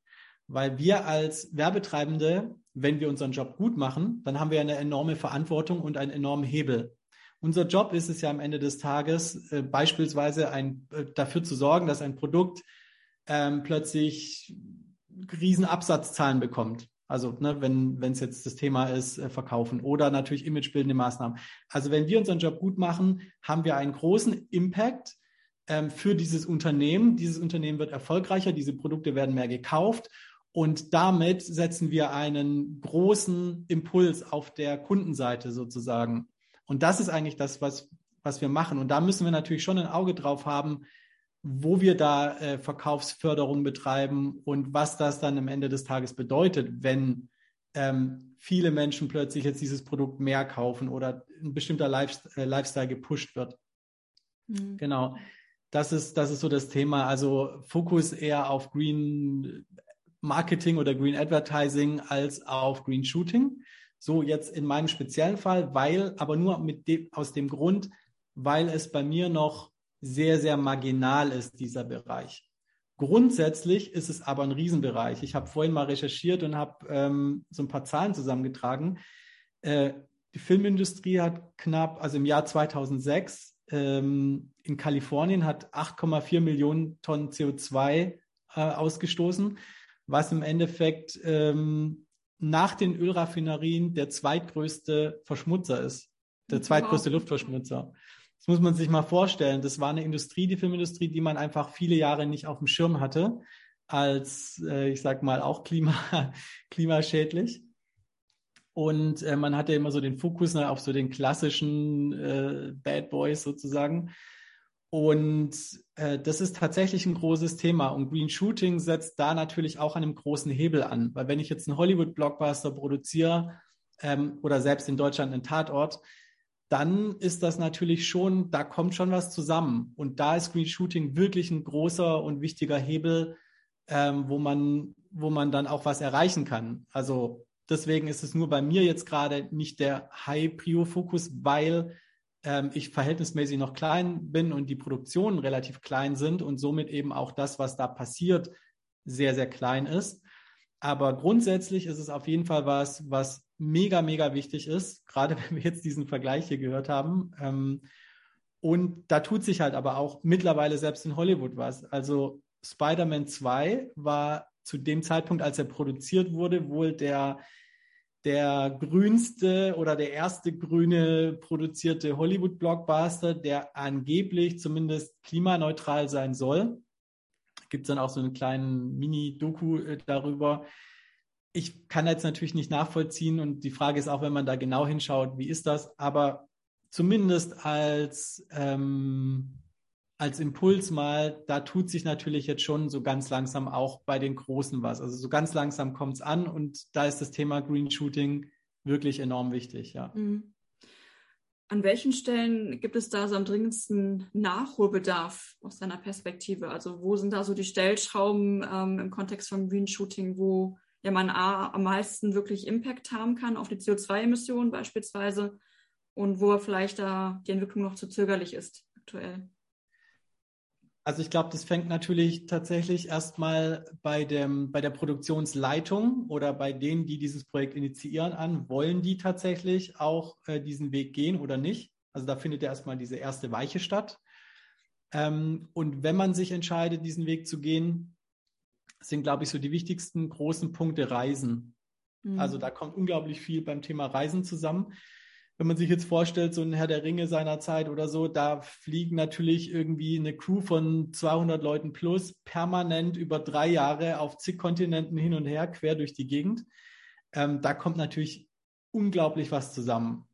Weil wir als Werbetreibende, wenn wir unseren Job gut machen, dann haben wir eine enorme Verantwortung und einen enormen Hebel. Unser Job ist es ja am Ende des Tages, äh, beispielsweise ein, äh, dafür zu sorgen, dass ein Produkt ähm, plötzlich riesen Absatzzahlen bekommt. Also ne, wenn es jetzt das Thema ist, äh, verkaufen oder natürlich imagebildende Maßnahmen. Also wenn wir unseren Job gut machen, haben wir einen großen Impact ähm, für dieses Unternehmen. Dieses Unternehmen wird erfolgreicher, diese Produkte werden mehr gekauft und damit setzen wir einen großen Impuls auf der Kundenseite sozusagen. Und das ist eigentlich das, was, was wir machen. Und da müssen wir natürlich schon ein Auge drauf haben, wo wir da äh, Verkaufsförderung betreiben und was das dann am Ende des Tages bedeutet, wenn ähm, viele Menschen plötzlich jetzt dieses Produkt mehr kaufen oder ein bestimmter Life, äh, Lifestyle gepusht wird. Mhm. Genau. Das ist, das ist so das Thema. Also Fokus eher auf Green Marketing oder Green Advertising als auf Green Shooting. So jetzt in meinem speziellen Fall, weil, aber nur mit dem, aus dem Grund, weil es bei mir noch sehr, sehr marginal ist, dieser Bereich. Grundsätzlich ist es aber ein Riesenbereich. Ich habe vorhin mal recherchiert und habe ähm, so ein paar Zahlen zusammengetragen. Äh, die Filmindustrie hat knapp, also im Jahr 2006 ähm, in Kalifornien hat 8,4 Millionen Tonnen CO2 äh, ausgestoßen, was im Endeffekt ähm, nach den Ölraffinerien der zweitgrößte Verschmutzer ist, der zweitgrößte wow. Luftverschmutzer. Das muss man sich mal vorstellen. Das war eine Industrie, die Filmindustrie, die man einfach viele Jahre nicht auf dem Schirm hatte, als, äh, ich sag mal, auch Klima, klimaschädlich. Und äh, man hatte immer so den Fokus ne, auf so den klassischen äh, Bad Boys sozusagen. Und äh, das ist tatsächlich ein großes Thema. Und Green Shooting setzt da natürlich auch an einem großen Hebel an. Weil wenn ich jetzt einen Hollywood-Blockbuster produziere ähm, oder selbst in Deutschland einen Tatort, dann ist das natürlich schon, da kommt schon was zusammen. Und da ist Green Shooting wirklich ein großer und wichtiger Hebel, ähm, wo, man, wo man dann auch was erreichen kann. Also deswegen ist es nur bei mir jetzt gerade nicht der High-Prio-Fokus, weil ähm, ich verhältnismäßig noch klein bin und die Produktionen relativ klein sind und somit eben auch das, was da passiert, sehr, sehr klein ist. Aber grundsätzlich ist es auf jeden Fall was, was mega, mega wichtig ist, gerade wenn wir jetzt diesen Vergleich hier gehört haben. Ähm, und da tut sich halt aber auch mittlerweile selbst in Hollywood was. Also Spider-Man 2 war zu dem Zeitpunkt, als er produziert wurde, wohl der, der grünste oder der erste grüne produzierte Hollywood-Blockbuster, der angeblich zumindest klimaneutral sein soll. Gibt es dann auch so einen kleinen Mini-Doku äh, darüber ich kann jetzt natürlich nicht nachvollziehen und die Frage ist auch, wenn man da genau hinschaut, wie ist das? Aber zumindest als, ähm, als Impuls mal, da tut sich natürlich jetzt schon so ganz langsam auch bei den Großen was. Also so ganz langsam kommt es an und da ist das Thema Green Shooting wirklich enorm wichtig, ja. Mhm. An welchen Stellen gibt es da so am dringendsten Nachholbedarf aus deiner Perspektive? Also wo sind da so die Stellschrauben ähm, im Kontext von Green Shooting, wo ja man A, am meisten wirklich Impact haben kann auf die CO2-Emissionen beispielsweise und wo vielleicht da die Entwicklung noch zu zögerlich ist aktuell? Also ich glaube, das fängt natürlich tatsächlich erstmal bei, dem, bei der Produktionsleitung oder bei denen, die dieses Projekt initiieren, an. Wollen die tatsächlich auch äh, diesen Weg gehen oder nicht? Also da findet ja erstmal diese erste Weiche statt. Ähm, und wenn man sich entscheidet, diesen Weg zu gehen, sind, glaube ich, so die wichtigsten großen Punkte Reisen. Mhm. Also da kommt unglaublich viel beim Thema Reisen zusammen. Wenn man sich jetzt vorstellt, so ein Herr der Ringe seiner Zeit oder so, da fliegen natürlich irgendwie eine Crew von 200 Leuten plus permanent über drei Jahre auf zig Kontinenten hin und her, quer durch die Gegend. Ähm, da kommt natürlich unglaublich was zusammen.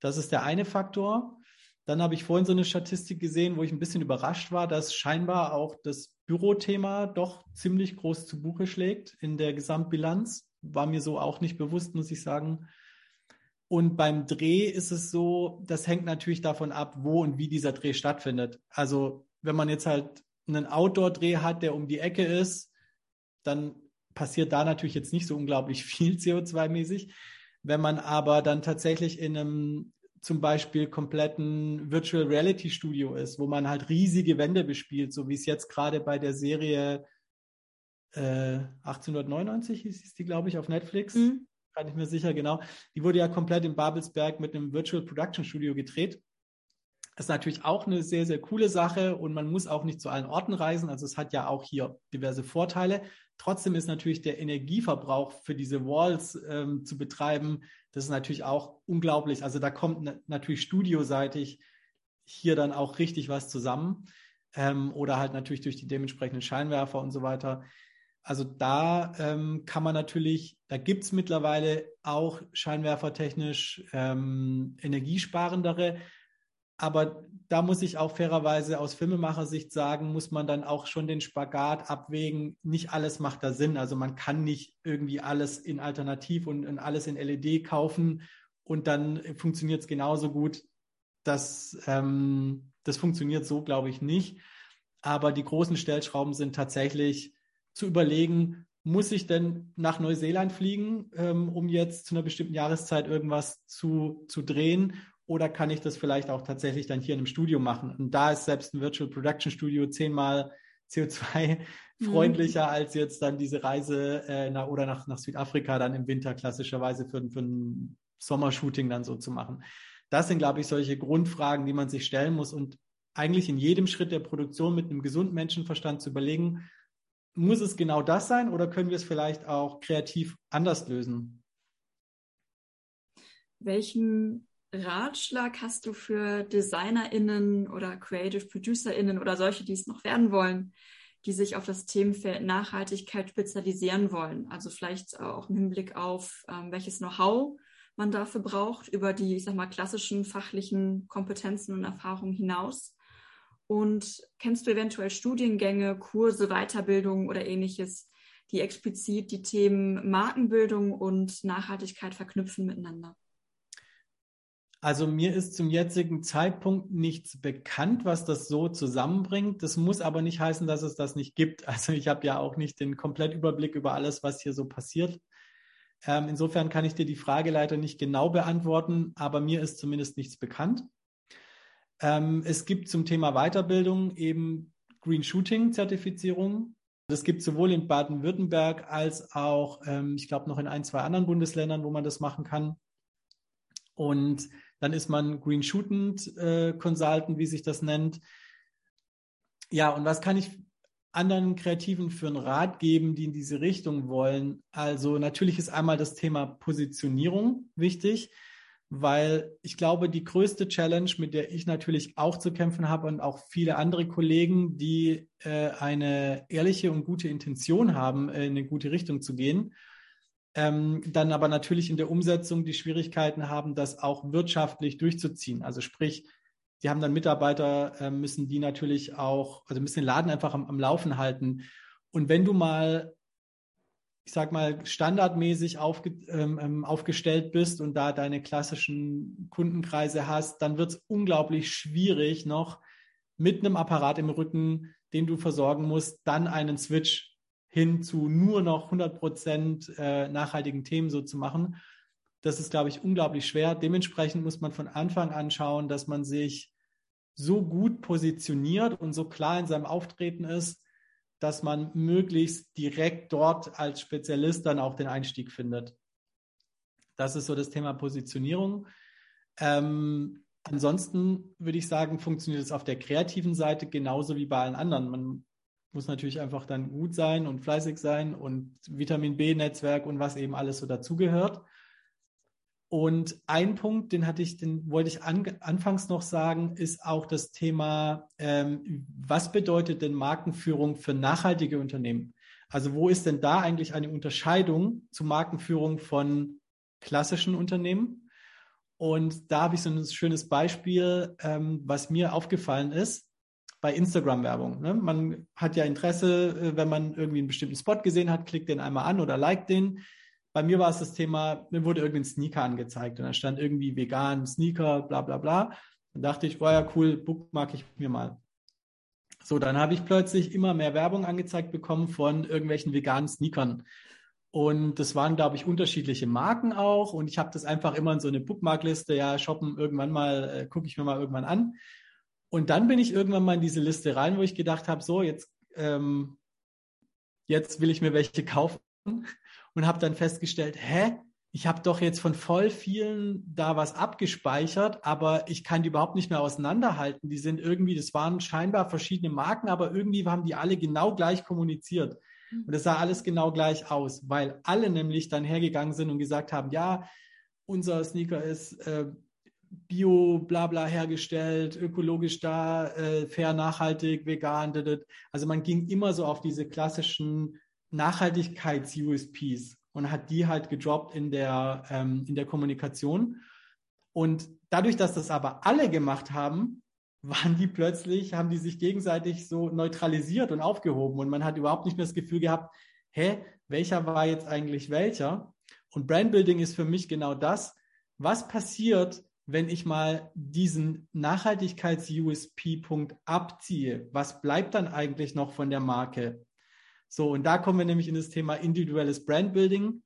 Das ist der eine Faktor. Dann habe ich vorhin so eine Statistik gesehen, wo ich ein bisschen überrascht war, dass scheinbar auch das Bürothema doch ziemlich groß zu Buche schlägt in der Gesamtbilanz. War mir so auch nicht bewusst, muss ich sagen. Und beim Dreh ist es so, das hängt natürlich davon ab, wo und wie dieser Dreh stattfindet. Also wenn man jetzt halt einen Outdoor-Dreh hat, der um die Ecke ist, dann passiert da natürlich jetzt nicht so unglaublich viel CO2-mäßig. Wenn man aber dann tatsächlich in einem zum Beispiel kompletten Virtual Reality Studio ist, wo man halt riesige Wände bespielt, so wie es jetzt gerade bei der Serie äh, 1899 hieß die, glaube ich, auf Netflix. Mhm. Kann ich mir sicher, genau. Die wurde ja komplett in Babelsberg mit einem Virtual Production Studio gedreht. Das ist natürlich auch eine sehr, sehr coole Sache und man muss auch nicht zu allen Orten reisen. Also es hat ja auch hier diverse Vorteile. Trotzdem ist natürlich der Energieverbrauch für diese Walls ähm, zu betreiben, das ist natürlich auch unglaublich. Also da kommt natürlich studioseitig hier dann auch richtig was zusammen. Ähm, oder halt natürlich durch die dementsprechenden Scheinwerfer und so weiter. Also da ähm, kann man natürlich, da gibt es mittlerweile auch scheinwerfertechnisch ähm, energiesparendere. Aber da muss ich auch fairerweise aus Filmemachersicht sagen, muss man dann auch schon den Spagat abwägen. Nicht alles macht da Sinn. Also man kann nicht irgendwie alles in Alternativ und, und alles in LED kaufen und dann funktioniert es genauso gut. Das, ähm, das funktioniert so, glaube ich, nicht. Aber die großen Stellschrauben sind tatsächlich zu überlegen, muss ich denn nach Neuseeland fliegen, ähm, um jetzt zu einer bestimmten Jahreszeit irgendwas zu, zu drehen? Oder kann ich das vielleicht auch tatsächlich dann hier in einem Studio machen? Und da ist selbst ein Virtual Production Studio zehnmal CO2-freundlicher mhm. als jetzt dann diese Reise äh, nach, oder nach, nach Südafrika dann im Winter klassischerweise für, für einen Sommershooting dann so zu machen. Das sind, glaube ich, solche Grundfragen, die man sich stellen muss und eigentlich in jedem Schritt der Produktion mit einem gesunden Menschenverstand zu überlegen, muss es genau das sein oder können wir es vielleicht auch kreativ anders lösen? Welchen Ratschlag hast du für DesignerInnen oder Creative ProducerInnen oder solche, die es noch werden wollen, die sich auf das Themenfeld Nachhaltigkeit spezialisieren wollen? Also vielleicht auch im Hinblick auf ähm, welches Know-how man dafür braucht, über die, ich sag mal, klassischen fachlichen Kompetenzen und Erfahrungen hinaus. Und kennst du eventuell Studiengänge, Kurse, Weiterbildungen oder ähnliches, die explizit die Themen Markenbildung und Nachhaltigkeit verknüpfen miteinander? Also mir ist zum jetzigen Zeitpunkt nichts bekannt, was das so zusammenbringt. Das muss aber nicht heißen, dass es das nicht gibt. Also ich habe ja auch nicht den Komplettüberblick über alles, was hier so passiert. Ähm, insofern kann ich dir die Frage leider nicht genau beantworten, aber mir ist zumindest nichts bekannt. Ähm, es gibt zum Thema Weiterbildung eben Green Shooting Zertifizierung. Das gibt sowohl in Baden-Württemberg als auch, ähm, ich glaube, noch in ein, zwei anderen Bundesländern, wo man das machen kann. Und dann ist man Green Shootant äh, Consultant, wie sich das nennt. Ja, und was kann ich anderen Kreativen für einen Rat geben, die in diese Richtung wollen? Also natürlich ist einmal das Thema Positionierung wichtig, weil ich glaube, die größte Challenge, mit der ich natürlich auch zu kämpfen habe und auch viele andere Kollegen, die äh, eine ehrliche und gute Intention haben, äh, in eine gute Richtung zu gehen, ähm, dann aber natürlich in der Umsetzung die Schwierigkeiten haben, das auch wirtschaftlich durchzuziehen. Also sprich, die haben dann Mitarbeiter, äh, müssen die natürlich auch, also müssen den Laden einfach am, am Laufen halten. Und wenn du mal, ich sag mal, standardmäßig aufge, ähm, ähm, aufgestellt bist und da deine klassischen Kundenkreise hast, dann wird es unglaublich schwierig, noch mit einem Apparat im Rücken, den du versorgen musst, dann einen Switch hin zu nur noch 100 Prozent äh, nachhaltigen Themen so zu machen. Das ist, glaube ich, unglaublich schwer. Dementsprechend muss man von Anfang an schauen, dass man sich so gut positioniert und so klar in seinem Auftreten ist, dass man möglichst direkt dort als Spezialist dann auch den Einstieg findet. Das ist so das Thema Positionierung. Ähm, ansonsten würde ich sagen, funktioniert es auf der kreativen Seite genauso wie bei allen anderen. Man muss natürlich einfach dann gut sein und fleißig sein und Vitamin B-Netzwerk und was eben alles so dazugehört. Und ein Punkt, den hatte ich, den wollte ich an, anfangs noch sagen, ist auch das Thema, ähm, was bedeutet denn Markenführung für nachhaltige Unternehmen? Also wo ist denn da eigentlich eine Unterscheidung zu Markenführung von klassischen Unternehmen? Und da habe ich so ein schönes Beispiel, ähm, was mir aufgefallen ist bei Instagram-Werbung. Ne? Man hat ja Interesse, äh, wenn man irgendwie einen bestimmten Spot gesehen hat, klickt den einmal an oder liked den bei mir war es das Thema, mir wurde irgendein Sneaker angezeigt und da stand irgendwie vegan, Sneaker, bla bla bla. Dann dachte ich, war ja cool, bookmark ich mir mal. So, dann habe ich plötzlich immer mehr Werbung angezeigt bekommen von irgendwelchen veganen Sneakern. Und das waren, glaube ich, unterschiedliche Marken auch. Und ich habe das einfach immer in so eine Bookmarkliste, ja, shoppen irgendwann mal, äh, gucke ich mir mal irgendwann an. Und dann bin ich irgendwann mal in diese Liste rein, wo ich gedacht habe, so, jetzt, ähm, jetzt will ich mir welche kaufen und habe dann festgestellt, hä, ich habe doch jetzt von voll vielen da was abgespeichert, aber ich kann die überhaupt nicht mehr auseinanderhalten. Die sind irgendwie, das waren scheinbar verschiedene Marken, aber irgendwie haben die alle genau gleich kommuniziert. Mhm. Und es sah alles genau gleich aus, weil alle nämlich dann hergegangen sind und gesagt haben, ja, unser Sneaker ist äh, bio, bla bla hergestellt, ökologisch da, äh, fair, nachhaltig, vegan. Also man ging immer so auf diese klassischen Nachhaltigkeits-USPs und hat die halt gedroppt in der, ähm, in der Kommunikation. Und dadurch, dass das aber alle gemacht haben, waren die plötzlich, haben die sich gegenseitig so neutralisiert und aufgehoben und man hat überhaupt nicht mehr das Gefühl gehabt, hä, welcher war jetzt eigentlich welcher? Und Brandbuilding ist für mich genau das. Was passiert, wenn ich mal diesen Nachhaltigkeits-USP-Punkt abziehe? Was bleibt dann eigentlich noch von der Marke? So, und da kommen wir nämlich in das Thema individuelles Brandbuilding.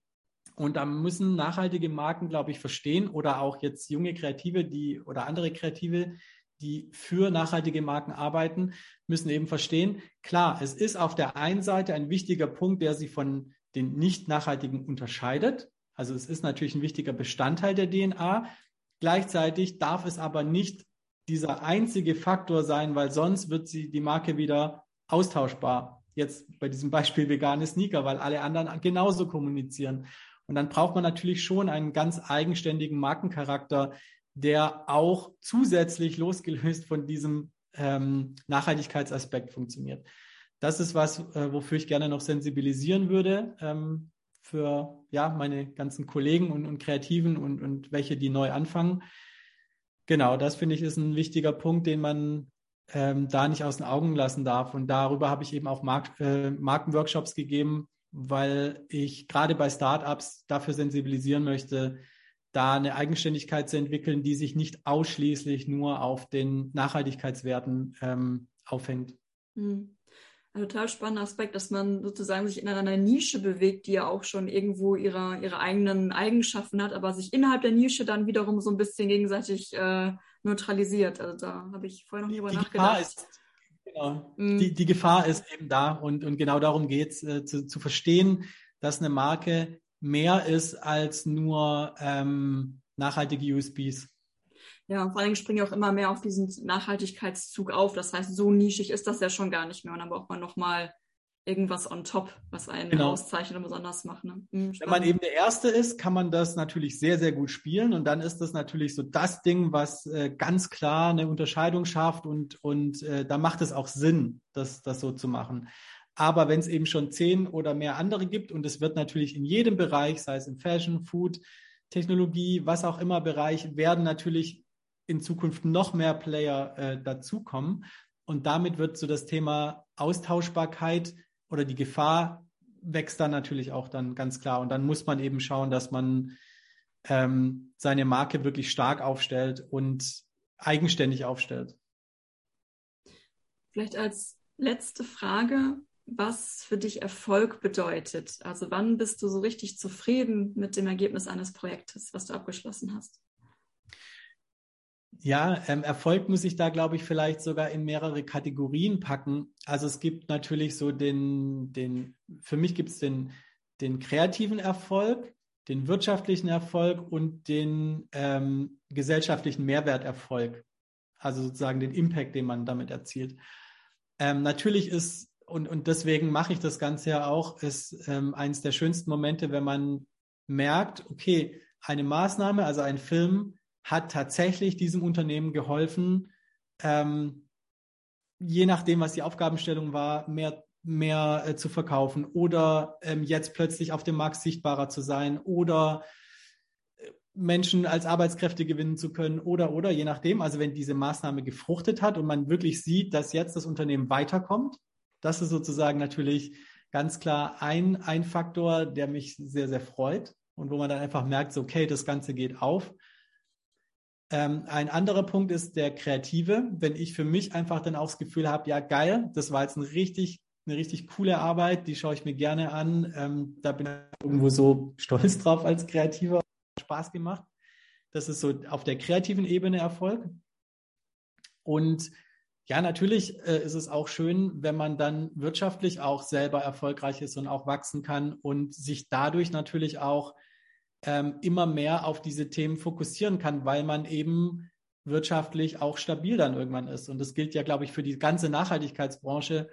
Und da müssen nachhaltige Marken, glaube ich, verstehen oder auch jetzt junge Kreative, die oder andere Kreative, die für nachhaltige Marken arbeiten, müssen eben verstehen, klar, es ist auf der einen Seite ein wichtiger Punkt, der sie von den nicht nachhaltigen unterscheidet. Also es ist natürlich ein wichtiger Bestandteil der DNA. Gleichzeitig darf es aber nicht dieser einzige Faktor sein, weil sonst wird sie die Marke wieder austauschbar. Jetzt bei diesem Beispiel vegane Sneaker, weil alle anderen genauso kommunizieren. Und dann braucht man natürlich schon einen ganz eigenständigen Markencharakter, der auch zusätzlich losgelöst von diesem ähm, Nachhaltigkeitsaspekt funktioniert. Das ist was, äh, wofür ich gerne noch sensibilisieren würde ähm, für ja, meine ganzen Kollegen und, und Kreativen und, und welche, die neu anfangen. Genau, das finde ich ist ein wichtiger Punkt, den man ähm, da nicht aus den Augen lassen darf. Und darüber habe ich eben auch Mark äh, Markenworkshops gegeben, weil ich gerade bei Startups dafür sensibilisieren möchte, da eine Eigenständigkeit zu entwickeln, die sich nicht ausschließlich nur auf den Nachhaltigkeitswerten ähm, aufhängt. Mhm. Ein total spannender Aspekt, dass man sozusagen sich in einer Nische bewegt, die ja auch schon irgendwo ihre, ihre eigenen Eigenschaften hat, aber sich innerhalb der Nische dann wiederum so ein bisschen gegenseitig äh, neutralisiert. Also da habe ich vorher noch nie drüber nachgedacht. Ist, genau, mm. die, die Gefahr ist eben da und, und genau darum geht es, äh, zu, zu verstehen, dass eine Marke mehr ist als nur ähm, nachhaltige USBs. Ja, vor allem springen auch immer mehr auf diesen Nachhaltigkeitszug auf. Das heißt, so nischig ist das ja schon gar nicht mehr. Und dann braucht man nochmal irgendwas on top, was einen genau. auszeichnet und besonders macht. Ne? Mhm, Wenn man eben der Erste ist, kann man das natürlich sehr, sehr gut spielen. Und dann ist das natürlich so das Ding, was äh, ganz klar eine Unterscheidung schafft. Und, und äh, da macht es auch Sinn, das, das so zu machen. Aber wenn es eben schon zehn oder mehr andere gibt und es wird natürlich in jedem Bereich, sei es im Fashion, Food, Technologie, was auch immer Bereich, werden natürlich in Zukunft noch mehr Player äh, dazukommen. Und damit wird so das Thema Austauschbarkeit oder die Gefahr wächst dann natürlich auch dann ganz klar. Und dann muss man eben schauen, dass man ähm, seine Marke wirklich stark aufstellt und eigenständig aufstellt. Vielleicht als letzte Frage, was für dich Erfolg bedeutet. Also wann bist du so richtig zufrieden mit dem Ergebnis eines Projektes, was du abgeschlossen hast? Ja, ähm, Erfolg muss ich da, glaube ich, vielleicht sogar in mehrere Kategorien packen. Also es gibt natürlich so den, den, für mich gibt es den, den kreativen Erfolg, den wirtschaftlichen Erfolg und den ähm, gesellschaftlichen Mehrwerterfolg. Also sozusagen den Impact, den man damit erzielt. Ähm, natürlich ist und, und deswegen mache ich das Ganze ja auch, ist ähm, eines der schönsten Momente, wenn man merkt, okay, eine Maßnahme, also ein Film, hat tatsächlich diesem Unternehmen geholfen, ähm, je nachdem, was die Aufgabenstellung war, mehr, mehr äh, zu verkaufen oder ähm, jetzt plötzlich auf dem Markt sichtbarer zu sein oder äh, Menschen als Arbeitskräfte gewinnen zu können oder, oder, je nachdem. Also wenn diese Maßnahme gefruchtet hat und man wirklich sieht, dass jetzt das Unternehmen weiterkommt, das ist sozusagen natürlich ganz klar ein, ein Faktor, der mich sehr, sehr freut und wo man dann einfach merkt, so, okay, das Ganze geht auf. Ähm, ein anderer Punkt ist der Kreative, wenn ich für mich einfach dann auch das Gefühl habe, ja geil, das war jetzt ein richtig, eine richtig coole Arbeit, die schaue ich mir gerne an. Ähm, da bin ich irgendwo so stolz drauf als Kreativer, Spaß gemacht. Das ist so auf der kreativen Ebene Erfolg. Und ja, natürlich äh, ist es auch schön, wenn man dann wirtschaftlich auch selber erfolgreich ist und auch wachsen kann und sich dadurch natürlich auch ähm, immer mehr auf diese Themen fokussieren kann, weil man eben wirtschaftlich auch stabil dann irgendwann ist. Und das gilt ja, glaube ich, für die ganze Nachhaltigkeitsbranche,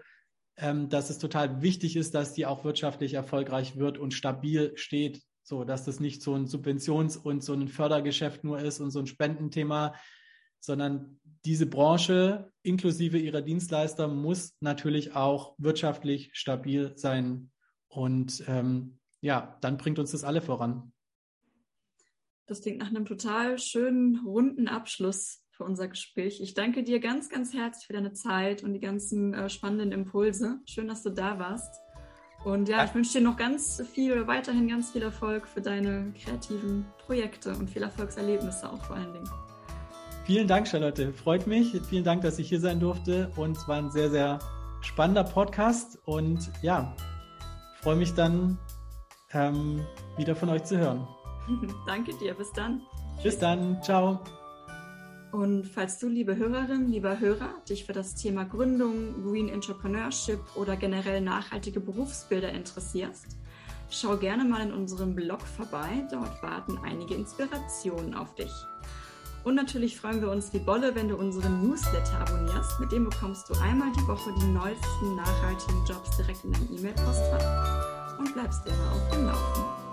ähm, dass es total wichtig ist, dass die auch wirtschaftlich erfolgreich wird und stabil steht. So, dass das nicht so ein Subventions- und so ein Fördergeschäft nur ist und so ein Spendenthema, sondern diese Branche inklusive ihrer Dienstleister muss natürlich auch wirtschaftlich stabil sein. Und ähm, ja, dann bringt uns das alle voran. Das klingt nach einem total schönen, runden Abschluss für unser Gespräch. Ich danke dir ganz, ganz herzlich für deine Zeit und die ganzen äh, spannenden Impulse. Schön, dass du da warst. Und ja, ich wünsche dir noch ganz viel, weiterhin ganz viel Erfolg für deine kreativen Projekte und viel Erfolgserlebnisse auch vor allen Dingen. Vielen Dank, Charlotte. Freut mich. Vielen Dank, dass ich hier sein durfte. Und es war ein sehr, sehr spannender Podcast. Und ja, freue mich dann ähm, wieder von euch zu hören. Danke dir. Bis dann. Bis dann. Ciao. Und falls du, liebe Hörerin, lieber Hörer, dich für das Thema Gründung, Green Entrepreneurship oder generell nachhaltige Berufsbilder interessierst, Schau gerne mal in unserem Blog vorbei, dort warten einige Inspirationen auf dich. Und natürlich freuen wir uns wie Bolle, wenn du unseren Newsletter abonnierst. Mit dem bekommst du einmal die Woche die neuesten nachhaltigen Jobs direkt in dein E-Mail-Postfach und bleibst immer auf dem Laufen.